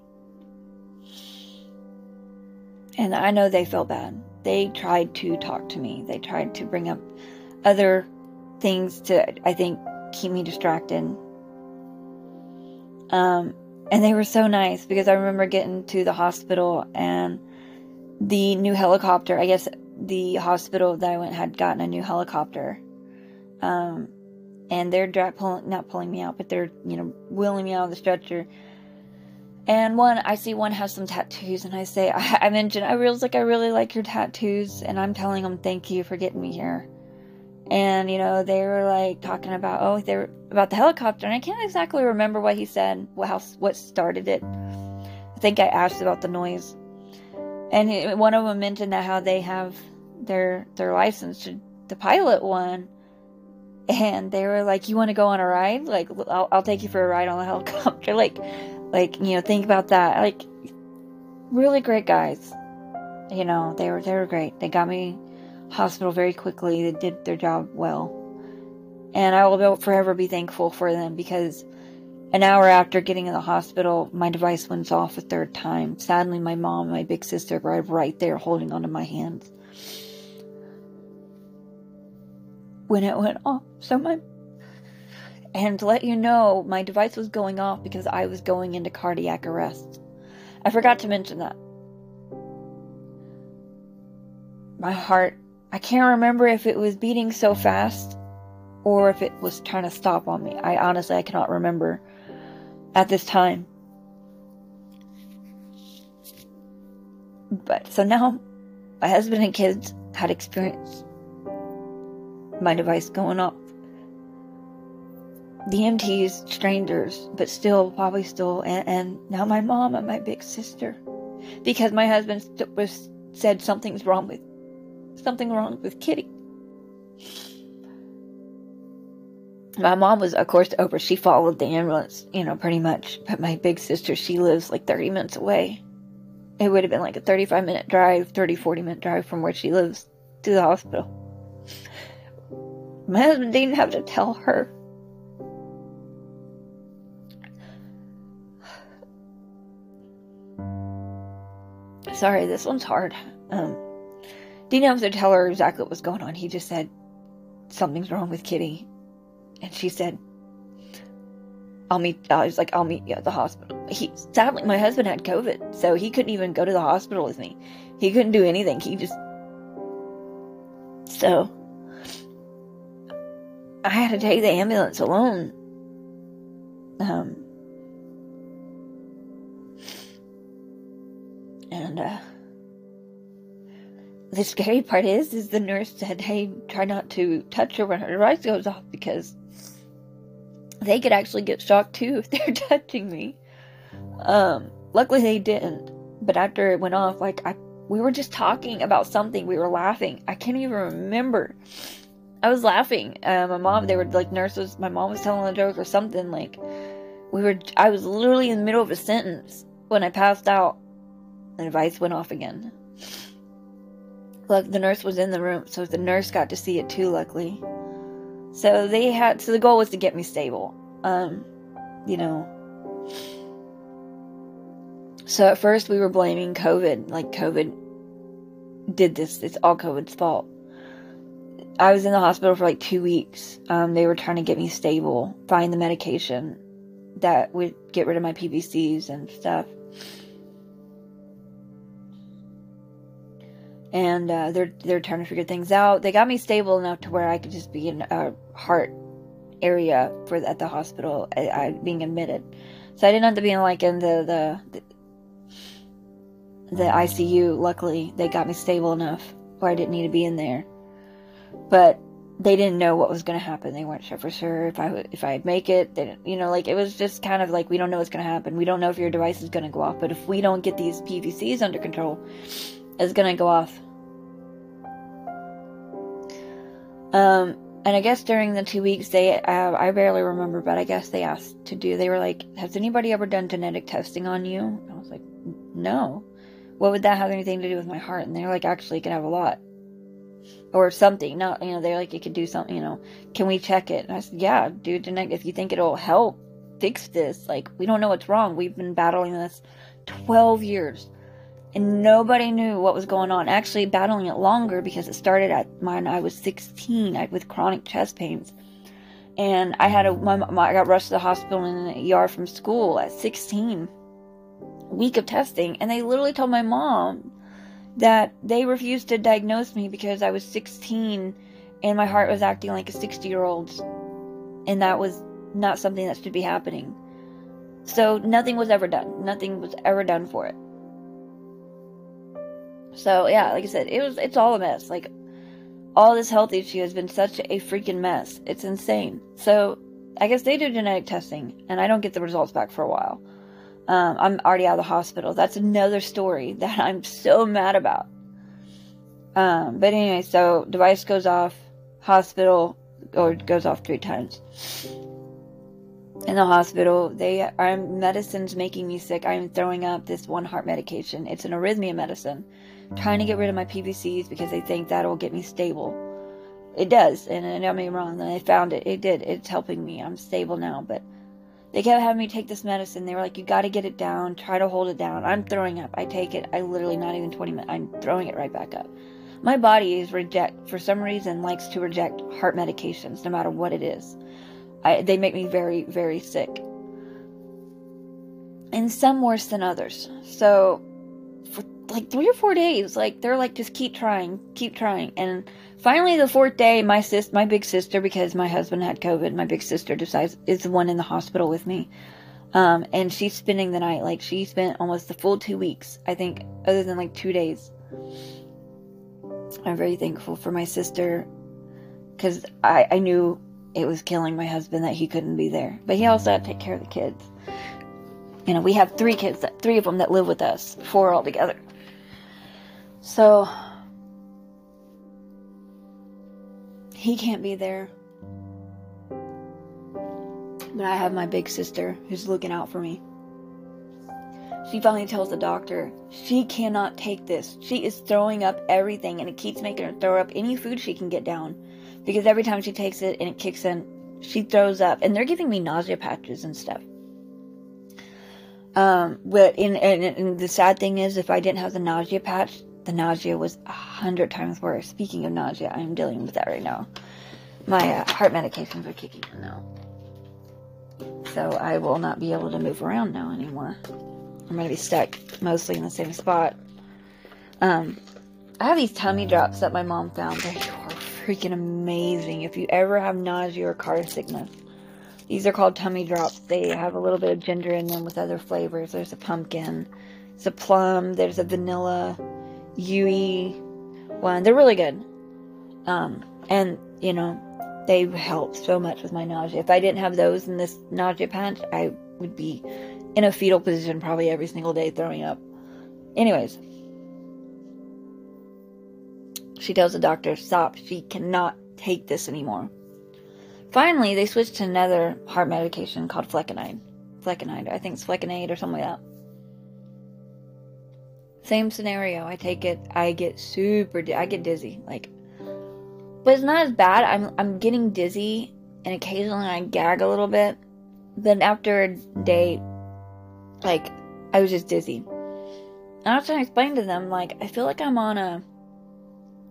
And I know they felt bad. They tried to talk to me, they tried to bring up other things to, I think, keep me distracted. Um, and they were so nice because I remember getting to the hospital and the new helicopter, I guess the hospital that I went had gotten a new helicopter. Um, and they're pulling, not pulling me out, but they're, you know, wheeling me out of the stretcher. And one, I see one has some tattoos, and I say, I, I mentioned, I was like, I really like your tattoos, and I'm telling them, thank you for getting me here. And, you know, they were like talking about, oh, they're about the helicopter, and I can't exactly remember what he said, what how, what started it. I think I asked about the noise. And he, one of them mentioned that how they have their, their license to, to pilot one and they were like, "You want to go on a ride? Like, I'll, I'll take you for a ride on the helicopter." like, like you know, think about that. Like, really great guys. You know, they were they were great. They got me hospital very quickly. They did their job well, and I will forever be thankful for them because an hour after getting in the hospital, my device went off a third time. Sadly, my mom and my big sister were right there holding onto my hands. When it went off. So my and to let you know, my device was going off because I was going into cardiac arrest. I forgot to mention that. My heart, I can't remember if it was beating so fast or if it was trying to stop on me. I honestly I cannot remember at this time. But so now my husband and kids had experience my device going off. The EMTs, strangers, but still, probably still, and, and now my mom and my big sister, because my husband st- was said something's wrong with something wrong with Kitty. My mom was, of course, over. She followed the ambulance, you know, pretty much. But my big sister, she lives like 30 minutes away. It would have been like a 35 minute drive, 30, 40 minute drive from where she lives to the hospital. My husband didn't have to tell her. Sorry, this one's hard. Um, didn't have to tell her exactly what was going on. He just said, something's wrong with Kitty. And she said, I'll meet, I was like, I'll meet you at the hospital. He, sadly, my husband had COVID, so he couldn't even go to the hospital with me. He couldn't do anything. He just, so, I had to take the ambulance alone. Um, and uh, the scary part is, is the nurse said, "Hey, try not to touch her when her device goes off because they could actually get shocked too if they're touching me." Um, luckily they didn't. But after it went off, like I, we were just talking about something. We were laughing. I can't even remember I was laughing. Uh, my mom, they were like nurses. My mom was telling a joke or something. Like we were, I was literally in the middle of a sentence when I passed out. And the device went off again. Look, the nurse was in the room, so the nurse got to see it too, luckily. So they had, so the goal was to get me stable. Um, you know. So at first we were blaming COVID, like COVID did this, it's all COVID's fault. I was in the hospital for like two weeks. Um, they were trying to get me stable, find the medication that would get rid of my PVCs and stuff. And uh, they're they're trying to figure things out. They got me stable enough to where I could just be in a heart area for at the hospital, I, I being admitted. So I didn't have to be in like in the the the, the ICU. Luckily, they got me stable enough where I didn't need to be in there but they didn't know what was going to happen. They weren't sure for sure if I if I'd make it. They didn't, you know, like it was just kind of like we don't know what's going to happen. We don't know if your device is going to go off, but if we don't get these PVCs under control, it's going to go off. Um, and I guess during the two weeks, they uh, I barely remember, but I guess they asked to do. They were like, "Has anybody ever done genetic testing on you?" I was like, "No." What would that have anything to do with my heart? And they're like, "Actually, it can have a lot." Or something. Not, you know, they're like, you could do something, you know, can we check it? And I said, yeah, dude, if you think it'll help fix this, like, we don't know what's wrong. We've been battling this 12 years and nobody knew what was going on. Actually, battling it longer because it started at mine. I was 16 with chronic chest pains. And I had a, my, my, I got rushed to the hospital in the ER from school at 16, week of testing. And they literally told my mom, that they refused to diagnose me because I was 16 and my heart was acting like a 60 year old's. And that was not something that should be happening. So nothing was ever done. Nothing was ever done for it. So yeah, like I said, it was it's all a mess. Like all this health issue has been such a freaking mess. It's insane. So I guess they do genetic testing and I don't get the results back for a while. Um, I'm already out of the hospital. That's another story that I'm so mad about. Um, but anyway, so device goes off, hospital, or goes off three times. In the hospital, they are medicines making me sick. I'm throwing up this one heart medication. It's an arrhythmia medicine, trying to get rid of my PVCs because they think that'll get me stable. It does, and I don't get me wrong. I found it. It did. It's helping me. I'm stable now, but they kept having me take this medicine. They were like, you got to get it down. Try to hold it down. I'm throwing up. I take it. I literally, not even 20 minutes, I'm throwing it right back up. My body is reject, for some reason, likes to reject heart medications, no matter what it is. I, they make me very, very sick. And some worse than others. So, for like three or four days, like, they're like, just keep trying, keep trying. And Finally, the fourth day, my sis, my big sister, because my husband had COVID, my big sister decides is the one in the hospital with me, um, and she's spending the night. Like she spent almost the full two weeks, I think, other than like two days. I'm very thankful for my sister, because I, I knew it was killing my husband that he couldn't be there, but he also had to take care of the kids. You know, we have three kids, that, three of them that live with us, four altogether. So he can't be there. But I have my big sister who's looking out for me. She finally tells the doctor she cannot take this. She is throwing up everything and it keeps making her throw up any food she can get down. Because every time she takes it and it kicks in, she throws up. And they're giving me nausea patches and stuff. Um, but in, and, and the sad thing is, if I didn't have the nausea patch, the nausea was a hundred times worse. Speaking of nausea, I am dealing with that right now. My uh, heart medications are kicking in now. So I will not be able to move around now anymore. I'm going to be stuck mostly in the same spot. Um, I have these tummy drops that my mom found. They are freaking amazing. If you ever have nausea or car sickness, these are called tummy drops. They have a little bit of ginger in them with other flavors. There's a pumpkin, there's a plum, there's a vanilla, UE one. They're really good. Um, and, you know, they help so much with my nausea. If I didn't have those in this nausea patch, I would be in a fetal position probably every single day throwing up. Anyways, she tells the doctor, stop, she cannot take this anymore. Finally, they switched to another heart medication called flecainide. Flecainide, I think it's flecainide or something like that. Same scenario. I take it. I get super. I get dizzy. Like, but it's not as bad. I'm I'm getting dizzy, and occasionally I gag a little bit. Then after a day, like I was just dizzy. And I was trying to explain to them, like, I feel like I'm on a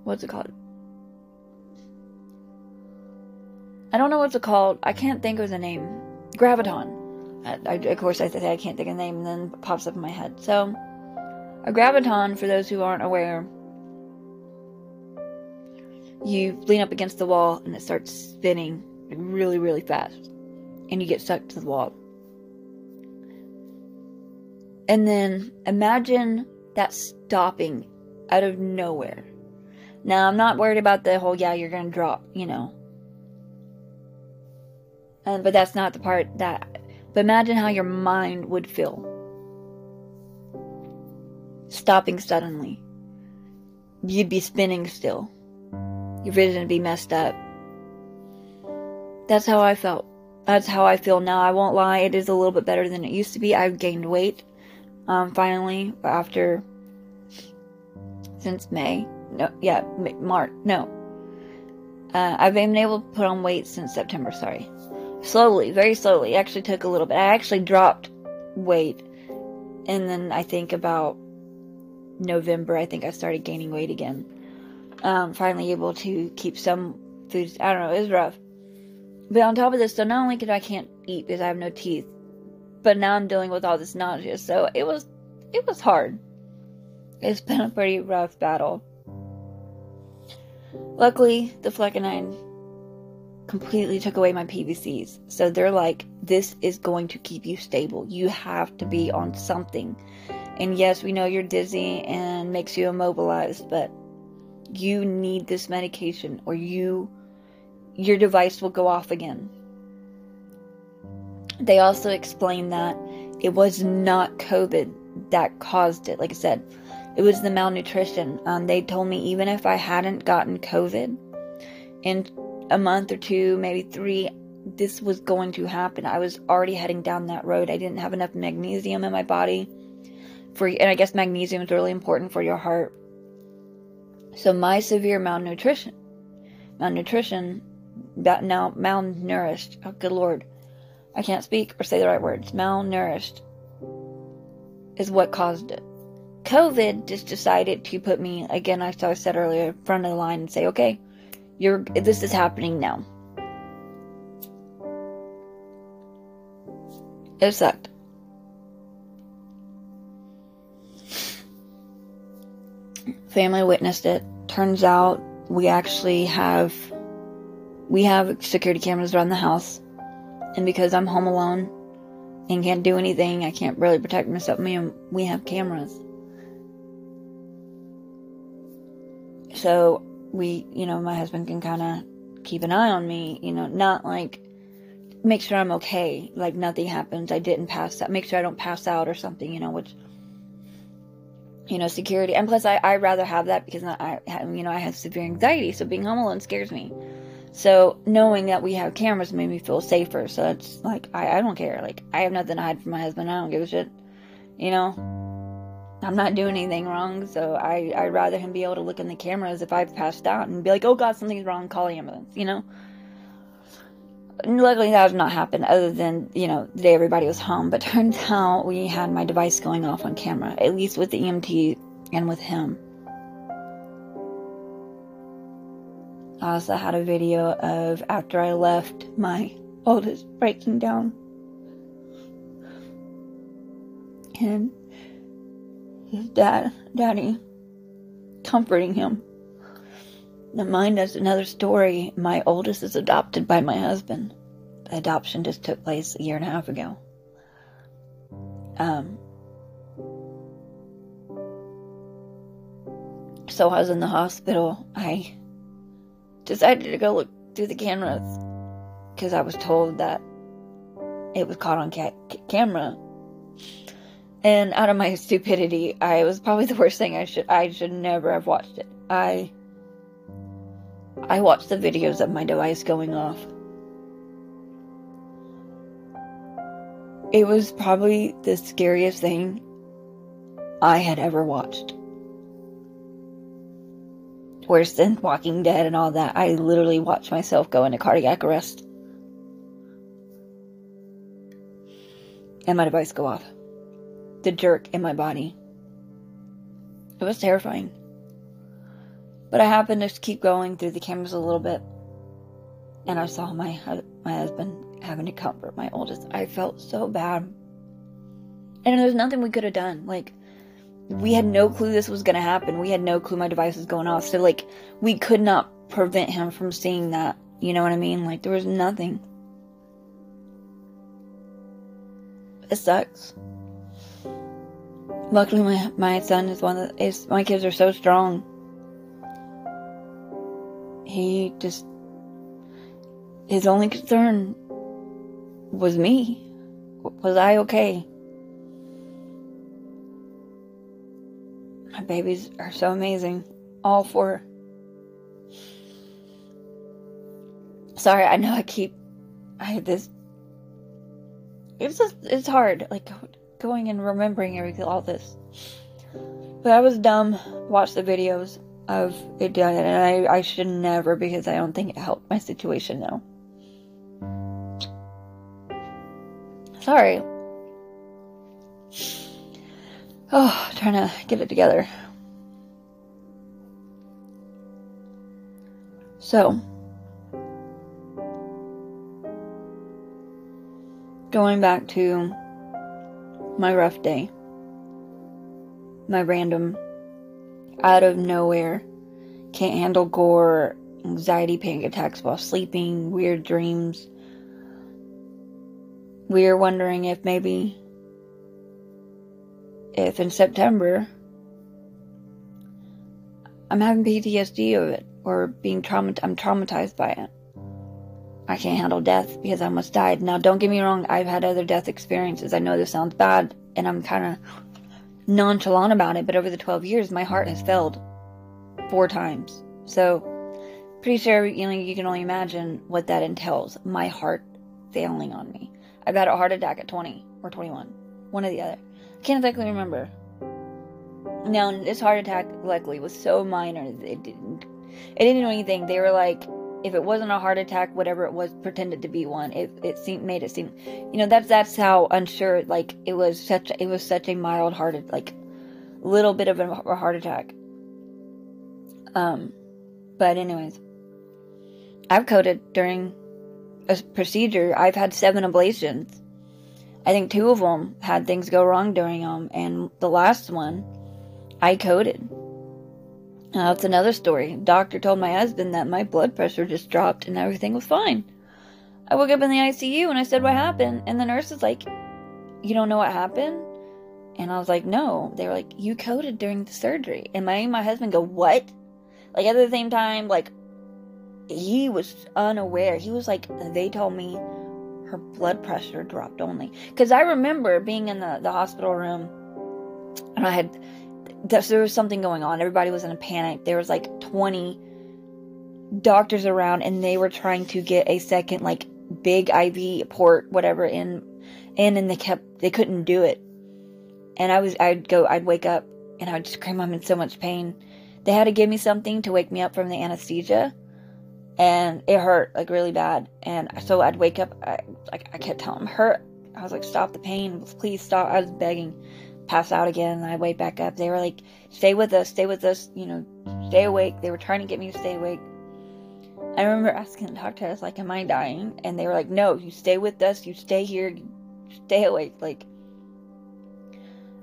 what's it called? I don't know what's it called. I can't think of the name. Gravitron. I, I, of course, I say I can't think of the name, and then pops up in my head. So, a Gravitron, for those who aren't aware, you lean up against the wall and it starts spinning really, really fast, and you get stuck to the wall. And then imagine that stopping out of nowhere. Now, I'm not worried about the whole, yeah, you're going to drop, you know. And, but that's not the part that. But imagine how your mind would feel. Stopping suddenly. You'd be spinning still. Your vision would be messed up. That's how I felt. That's how I feel now. I won't lie, it is a little bit better than it used to be. I've gained weight. Um, finally, after since May. No, yeah, March. No, uh, I've been able to put on weight since September. Sorry, slowly, very slowly. It actually took a little bit. I actually dropped weight, and then I think about November, I think I started gaining weight again. Um, finally able to keep some foods. I don't know. It was rough. But on top of this, so not only could I can't eat because I have no teeth, but now I'm dealing with all this nausea. So it was, it was hard. It's been a pretty rough battle. Luckily, the flecainide completely took away my PVCs. So they're like, this is going to keep you stable. You have to be on something. And yes, we know you're dizzy and makes you immobilized, but you need this medication or you your device will go off again. They also explained that it was not COVID that caused it. Like I said, it was the malnutrition. Um, they told me even if I hadn't gotten COVID in a month or two, maybe three, this was going to happen. I was already heading down that road. I didn't have enough magnesium in my body for, and I guess magnesium is really important for your heart. So my severe malnutrition, malnutrition, that now malnourished. Oh, good lord, I can't speak or say the right words. Malnourished is what caused it. COVID just decided to put me again. I said earlier, front of the line, and say, "Okay, you're. This is happening now." It sucked. Family witnessed it. Turns out we actually have we have security cameras around the house, and because I'm home alone and can't do anything, I can't really protect myself. Me and we have cameras. So we, you know, my husband can kind of keep an eye on me, you know, not like make sure I'm okay, like nothing happens, I didn't pass out, make sure I don't pass out or something, you know, which, you know, security. And plus, I, I rather have that because I, you know, I have severe anxiety, so being home alone scares me. So knowing that we have cameras made me feel safer. So it's like, I, I don't care. Like, I have nothing to hide from my husband. I don't give a shit. You know? I'm not doing anything wrong, so I, I'd rather him be able to look in the cameras if I've passed out and be like, oh god, something's wrong, call the ambulance, you know? Luckily that has not happened other than, you know, the day everybody was home, but turns out we had my device going off on camera, at least with the EMT and with him. I also had a video of after I left my oldest breaking down. And his dad, daddy, comforting him. Now, mine is another story. My oldest is adopted by my husband. The adoption just took place a year and a half ago. Um, so I was in the hospital. I decided to go look through the cameras because I was told that it was caught on ca- camera and out of my stupidity, I was probably the worst thing I should I should never have watched it. I I watched the videos of my device going off. It was probably the scariest thing I had ever watched. Worse than Walking Dead and all that. I literally watched myself go into cardiac arrest. And my device go off. The jerk in my body. It was terrifying. But I happened to keep going through the cameras a little bit. And I saw my my husband having to comfort my oldest. I felt so bad. And there's nothing we could have done. Like, we had no clue this was to happen. We had no clue my device was going off. So, like, we could not prevent him from seeing that. You know what I mean? Like, there was nothing. It sucks. Luckily, my, my son is one of the, is, my kids are so strong. He just, his only concern was me. Was I okay? My babies are so amazing. All four. Sorry, I know I keep. I have this. It's just, it's hard, like going and remembering everything, all this. But I was dumb. Watched the videos of it done, and I, I should never because I don't think it helped my situation now. Sorry. Oh, trying to get it together. So, going back to my rough day, my random, out of nowhere, can't handle gore, anxiety, panic attacks while sleeping, weird dreams. We are wondering if maybe if in September I'm having PTSD of it or being traumatized, I'm traumatized by it. I can't handle death because I almost died. Now, don't get me wrong, I've had other death experiences. I know this sounds bad and I'm kind of nonchalant about it, but over the 12 years, my heart has failed four times. So, pretty sure you know you can only imagine what that entails. My heart failing on me. I've had a heart attack at 20 or 21, one or the other. I can't exactly remember. Now, this heart attack, luckily, was so minor. It didn't. It didn't do anything. They were like, if it wasn't a heart attack, whatever it was, pretended to be one. It it seemed made it seem, you know, that's that's how unsure. Like it was such it was such a mild hearted like little bit of a, a heart attack. Um, but anyways, I've coded during a procedure. I've had seven ablations. I think two of them had things go wrong during them, and the last one, I coded. Now, that's another story. Doctor told my husband that my blood pressure just dropped and everything was fine. I woke up in the ICU and I said, What happened? And the nurse was like, You don't know what happened? And I was like, No. They were like, You coded during the surgery. And my my husband go, What? Like at the same time, like he was unaware. He was like, They told me her blood pressure dropped only. Because I remember being in the, the hospital room and I had, there was something going on. Everybody was in a panic. There was like 20 doctors around and they were trying to get a second, like, big IV port, whatever, in, and they kept, they couldn't do it. And I was, I'd go, I'd wake up and I would scream, I'm in so much pain. They had to give me something to wake me up from the anesthesia and it hurt like really bad. And so I'd wake up, I, like I kept telling him, hurt. I was like, stop the pain, please stop. I was begging, pass out again. And I wake back up. They were like, stay with us, stay with us, you know, stay awake. They were trying to get me to stay awake. I remember asking the doctor, I was like, am I dying? And they were like, no, you stay with us, you stay here, stay awake. Like,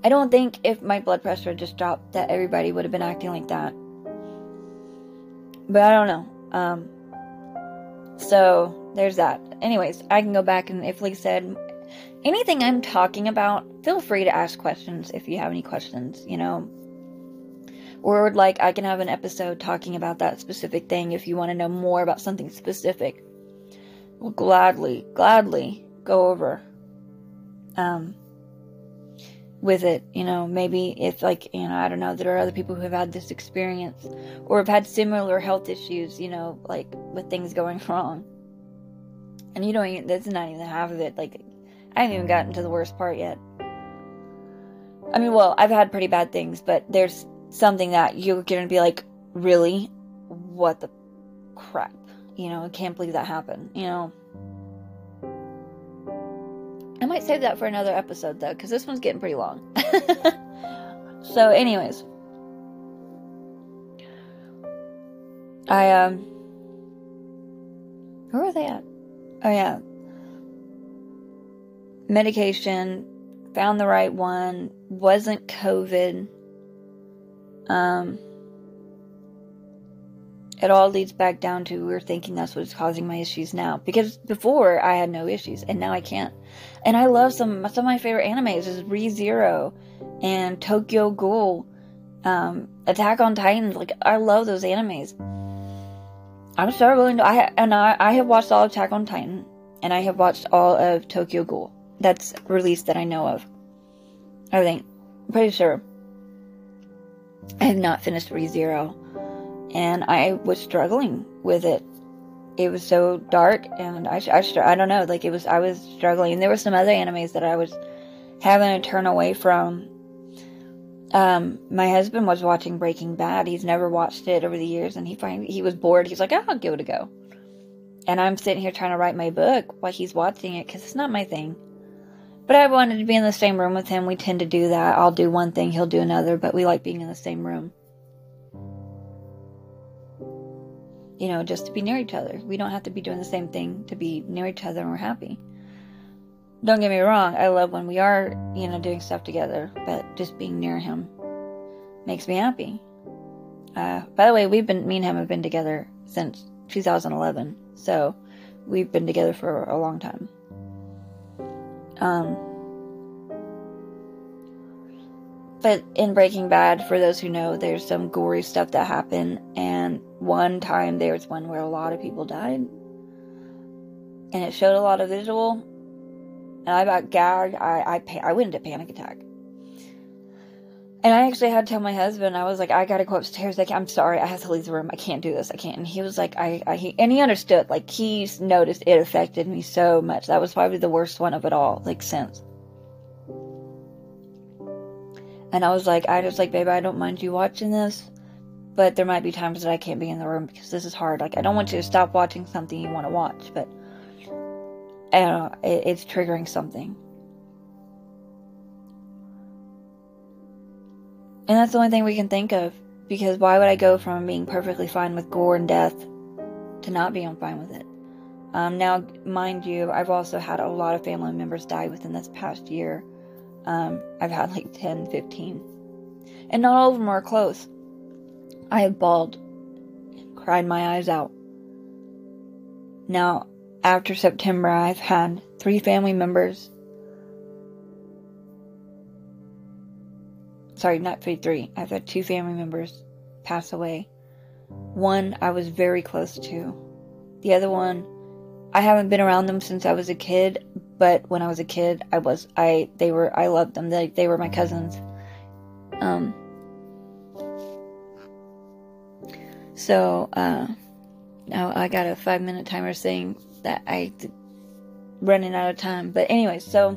I don't think if my blood pressure just dropped that everybody would have been acting like that. But I don't know. Um, so there's that. Anyways, I can go back and if Lee said anything I'm talking about, feel free to ask questions if you have any questions, you know. Or like I can have an episode talking about that specific thing if you want to know more about something specific. We'll gladly, gladly go over um with it, you know, maybe if like, you know, I don't know, there are other people who have had this experience or have had similar health issues, you know, like with things going wrong. And you don't even, that's not even half of it. Like, I haven't even gotten to the worst part yet. I mean, well, I've had pretty bad things, but there's something that you're going to be like, really? What the crap? You know, I can't believe that happened. You know, I might save that for another episode though, because this one's getting pretty long. so, anyways, I um, where are they at? Oh yeah, medication. Found the right one. Wasn't COVID. Um, it all leads back down to we're thinking that's what's causing my issues now. Because before I had no issues, and now I can't. And I love some some of my favorite animes is Re Zero and Tokyo Ghoul, um, Attack on Titans. Like I love those animes. I'm struggling. To, I and I I have watched all of Attack on Titan, and I have watched all of Tokyo Ghoul. That's released that I know of. I think, pretty sure. I have not finished Re Zero and I was struggling with it. It was so dark, and I, I, I don't know, like it was, I was struggling. And there were some other animes that I was having to turn away from. Um, my husband was watching Breaking Bad. He's never watched it over the years, and he find he was bored. He's like, oh, "I'll give it a go." And I'm sitting here trying to write my book while he's watching it because it's not my thing. But I wanted to be in the same room with him. We tend to do that. I'll do one thing, he'll do another, but we like being in the same room. you know, just to be near each other. We don't have to be doing the same thing to be near each other and we're happy. Don't get me wrong, I love when we are, you know, doing stuff together, but just being near him makes me happy. Uh, by the way, we've been, me and him have been together since 2011, so we've been together for a long time. Um, but in Breaking Bad, for those who know, there's some gory stuff that happened, and one time there was one where a lot of people died, and it showed a lot of visual, and I got gagged. I I I went into panic attack, and I actually had to tell my husband. I was like, I gotta go upstairs. Like, I'm sorry, I have to leave the room. I can't do this. I can't. And he was like, I, I he, and he understood. Like, he's noticed it affected me so much. That was probably the worst one of it all. Like since. And I was like, I just like, babe, I don't mind you watching this, but there might be times that I can't be in the room because this is hard. Like, I don't want you to stop watching something you want to watch, but I don't know, it, it's triggering something. And that's the only thing we can think of because why would I go from being perfectly fine with gore and death to not being fine with it? Um, now, mind you, I've also had a lot of family members die within this past year. Um, I've had like 10, 15. And not all of them are close. I have bawled, cried my eyes out. Now, after September, I've had three family members. Sorry, not three, three. I've had two family members pass away. One I was very close to. The other one, I haven't been around them since I was a kid, but when I was a kid, I was I they were I loved them. They they were my cousins. Um. So uh, now I got a five minute timer saying that I running out of time. But anyway, so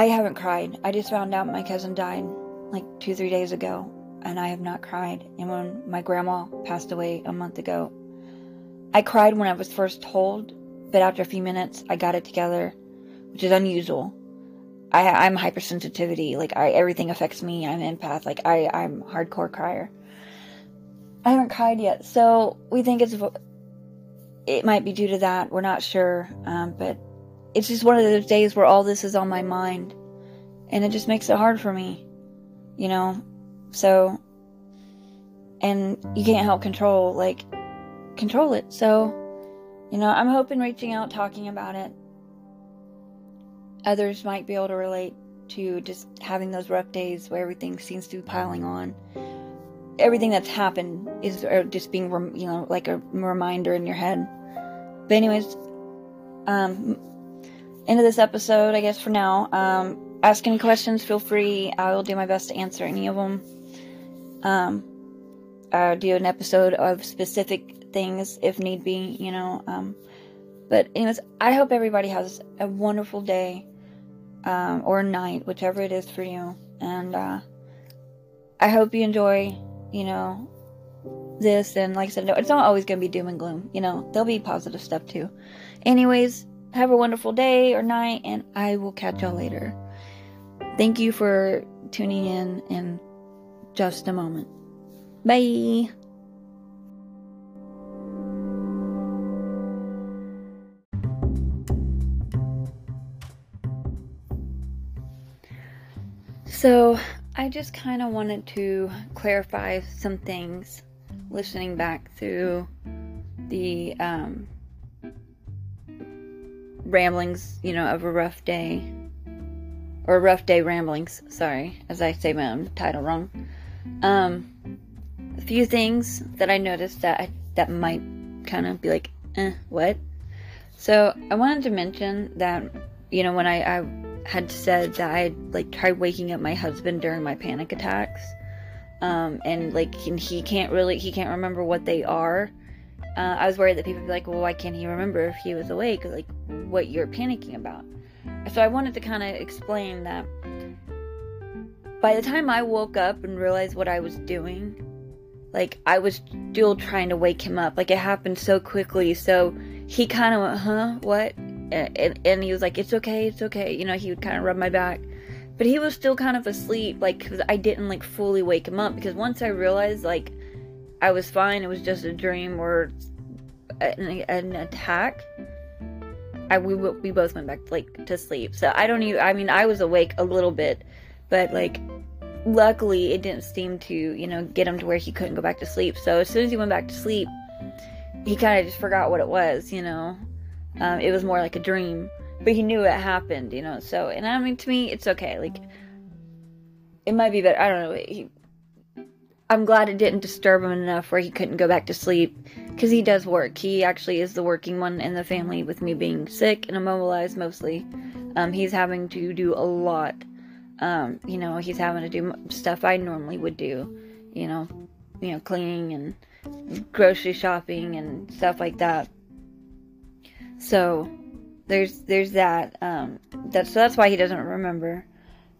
I haven't cried. I just found out my cousin died like two three days ago, and I have not cried. And when my grandma passed away a month ago, I cried when I was first told, but after a few minutes, I got it together, which is unusual. I, I'm hypersensitivity. Like I, everything affects me. I'm empath. Like I, I'm hardcore crier. I haven't cried yet, so we think it's it might be due to that. We're not sure, um, but it's just one of those days where all this is on my mind, and it just makes it hard for me, you know. So, and you can't help control like control it. So, you know, I'm hoping reaching out, talking about it, others might be able to relate to just having those rough days where everything seems to be piling on. Everything that's happened is just being, you know, like a reminder in your head. But anyways, um, end of this episode, I guess for now. Um, ask any questions, feel free. I will do my best to answer any of them. Um, I'll do an episode of specific things if need be, you know. Um, But anyways, I hope everybody has a wonderful day um, or night, whichever it is for you. And uh, I hope you enjoy, you know, this. And like I said, no, it's not always going to be doom and gloom. You know, there'll be positive stuff too. Anyways, have a wonderful day or night, and I will catch y'all later. Thank you for tuning in in just a moment. Bye. So, I just kind of wanted to clarify some things listening back through the um, ramblings, you know, of a rough day. Or rough day ramblings, sorry, as I say my own title wrong. Um, a few things that I noticed that I, that might kind of be like, eh, what? So I wanted to mention that, you know, when I, I had said that I like tried waking up my husband during my panic attacks. Um, and like and he can't really he can't remember what they are. Uh, I was worried that people would be like, well, why can't he remember if he was awake? Like what you're panicking about. So I wanted to kind of explain that by the time I woke up and realized what I was doing, like I was still trying to wake him up. Like it happened so quickly. So he kind of went, huh, what? and, and he was like, "It's okay, it's okay." You know, he would kind of rub my back, but he was still kind of asleep, like because I didn't like fully wake him up. Because once I realized like I was fine, it was just a dream or an, an attack. I we we both went back like to sleep. So I don't even. I mean, I was awake a little bit, but like luckily it didn't seem to you know get him to where he couldn't go back to sleep. So as soon as he went back to sleep, he kind of just forgot what it was, you know. Um, it was more like a dream, but he knew it happened, you know. So, and I mean, to me, it's okay. Like, it might be better. I don't know. He, I'm glad it didn't disturb him enough where he couldn't go back to sleep because he does work. He actually is the working one in the family with me being sick and immobilized mostly. Um, he's having to do a lot. Um, you know, he's having to do stuff I normally would do. You know, you know, cleaning and grocery shopping and stuff like that. So there's there's that. Um, that's so that's why he doesn't remember.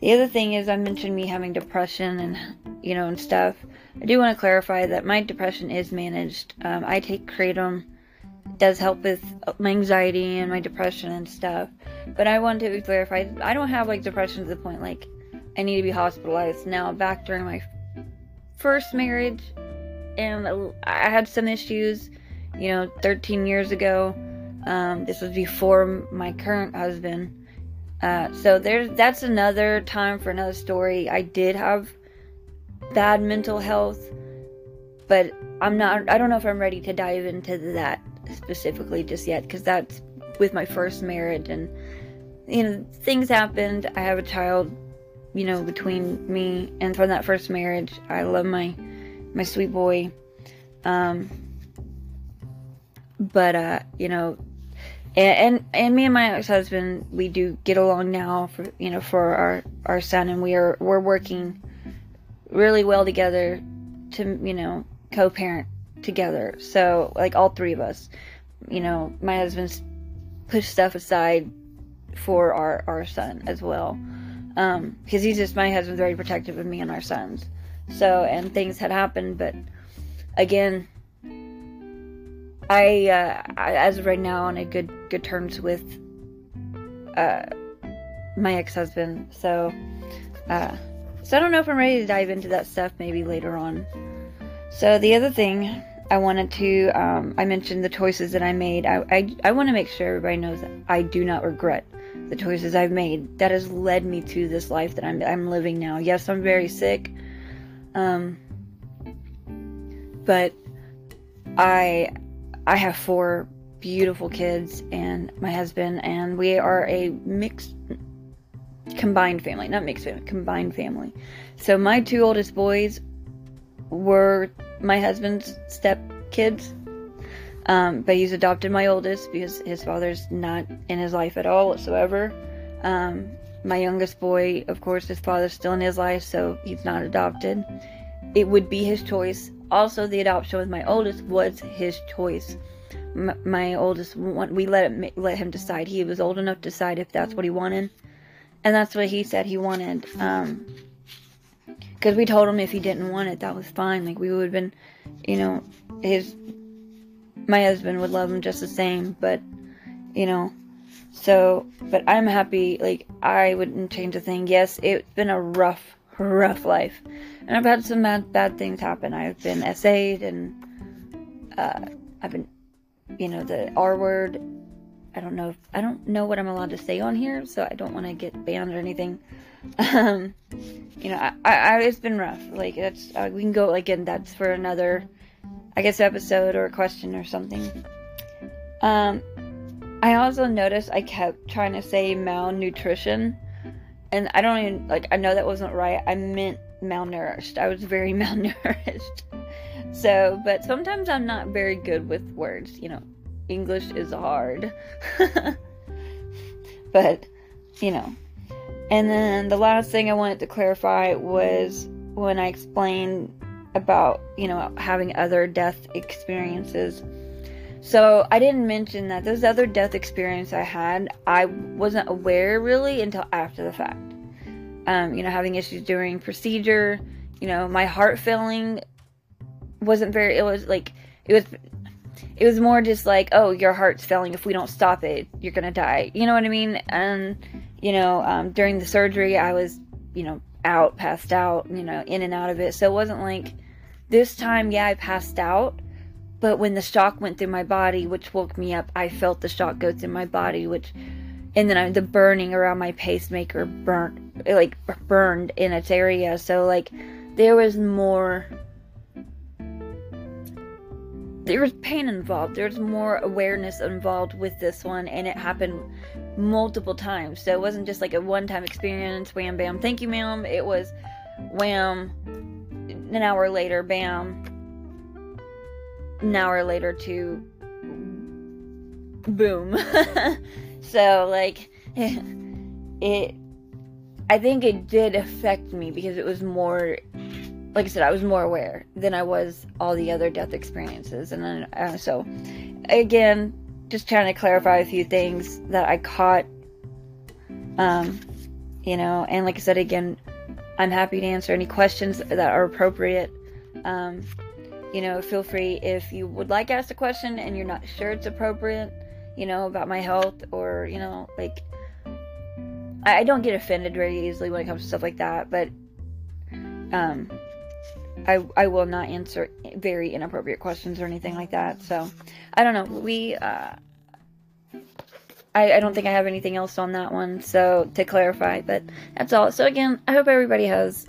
The other thing is I mentioned me having depression and you know and stuff. I do want to clarify that my depression is managed. Um, I take kratom. It does help with my anxiety and my depression and stuff. But I want to clarify I don't have like depression to the point like I need to be hospitalized. Now back during my first marriage and I had some issues, you know, 13 years ago um, this was before my current husband. Uh, so there's that's another time for another story. I did have bad mental health, but I'm not. I don't know if I'm ready to dive into that specifically just yet because that's with my first marriage and you know things happened. I have a child, you know, between me and from that first marriage. I love my my sweet boy. Um, but uh, you know, and, and and me and my ex-husband we do get along now for you know for our our son and we are we're working really well together to you know co-parent together. So like all three of us you know my husband's pushed stuff aside for our our son as well. Um because he's just my husband's very protective of me and our sons. So and things had happened but again I, uh, I, as of right now, on a good good terms with uh, my ex husband. So, uh, so I don't know if I'm ready to dive into that stuff. Maybe later on. So the other thing I wanted to, um, I mentioned the choices that I made. I, I, I want to make sure everybody knows that I do not regret the choices I've made. That has led me to this life that I'm I'm living now. Yes, I'm very sick. Um, but I I have four beautiful kids and my husband, and we are a mixed, combined family. Not mixed family, combined family. So my two oldest boys were my husband's step kids. Um, but he's adopted my oldest because his father's not in his life at all whatsoever. Um, my youngest boy, of course, his father's still in his life, so he's not adopted. It would be his choice also, the adoption with my oldest was his choice. my oldest we let him, let him decide. He was old enough to decide if that's what he wanted. And that's what he said he wanted. Um, because we told him if he didn't want it, that was fine. Like we would have been, you know, his my husband would love him just the same, but you know, so but I'm happy. Like I wouldn't change a thing. Yes, it's been a rough, rough life, and I've had some bad, bad things happen. I've been SA'd and uh, I've been, you know, the R word. I don't know if I don't know what I'm allowed to say on here, so I don't want to get banned or anything. Um, you know, I, I, it's been rough. Like that's uh, we can go like and that's for another, I guess, episode or question or something. Um, I also noticed I kept trying to say malnutrition, and I don't even like. I know that wasn't right. I meant malnourished. I was very malnourished. So, but sometimes I'm not very good with words. You know, English is hard. but, you know, and then the last thing I wanted to clarify was when I explained about, you know, having other death experiences. So I didn't mention that those other death experience I had, I wasn't aware really until after the fact. Um, you know, having issues during procedure, you know, my heart failing wasn't very, it was like, it was, it was more just like, oh, your heart's failing. If we don't stop it, you're gonna die. You know what I mean? And you know, um, during the surgery, I was, you know, out, passed out, you know, in and out of it. So it wasn't like this time, yeah, I passed out. But when the shock went through my body, which woke me up, I felt the shock go through my body, which, and then I, the burning around my pacemaker burnt, like burned in its area. So like, there was more there was pain involved. There's more awareness involved with this one, and it happened multiple times. So it wasn't just like a one time experience, wham bam, thank you, ma'am. It was wham, an hour later, bam, an hour later to boom. so, like, it, I think it did affect me because it was more like I said, I was more aware than I was all the other death experiences. And then, uh, so again, just trying to clarify a few things that I caught. Um, you know, and like I said, again, I'm happy to answer any questions that are appropriate. Um, you know, feel free if you would like to ask a question and you're not sure it's appropriate, you know, about my health or, you know, like, I, I don't get offended very easily when it comes to stuff like that, but, um, I, I will not answer very inappropriate questions or anything like that. So, I don't know. We, uh, I, I don't think I have anything else on that one. So, to clarify, but that's all. So, again, I hope everybody has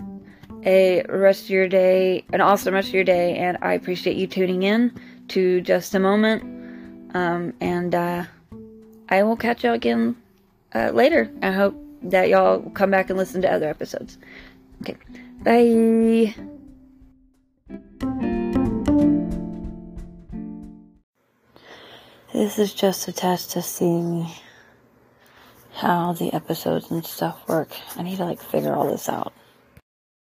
a rest of your day, an awesome rest of your day, and I appreciate you tuning in to just a moment. Um, and uh, I will catch y'all again uh, later. I hope that y'all come back and listen to other episodes. Okay, bye. This is just a test to see how the episodes and stuff work. I need to like figure all this out.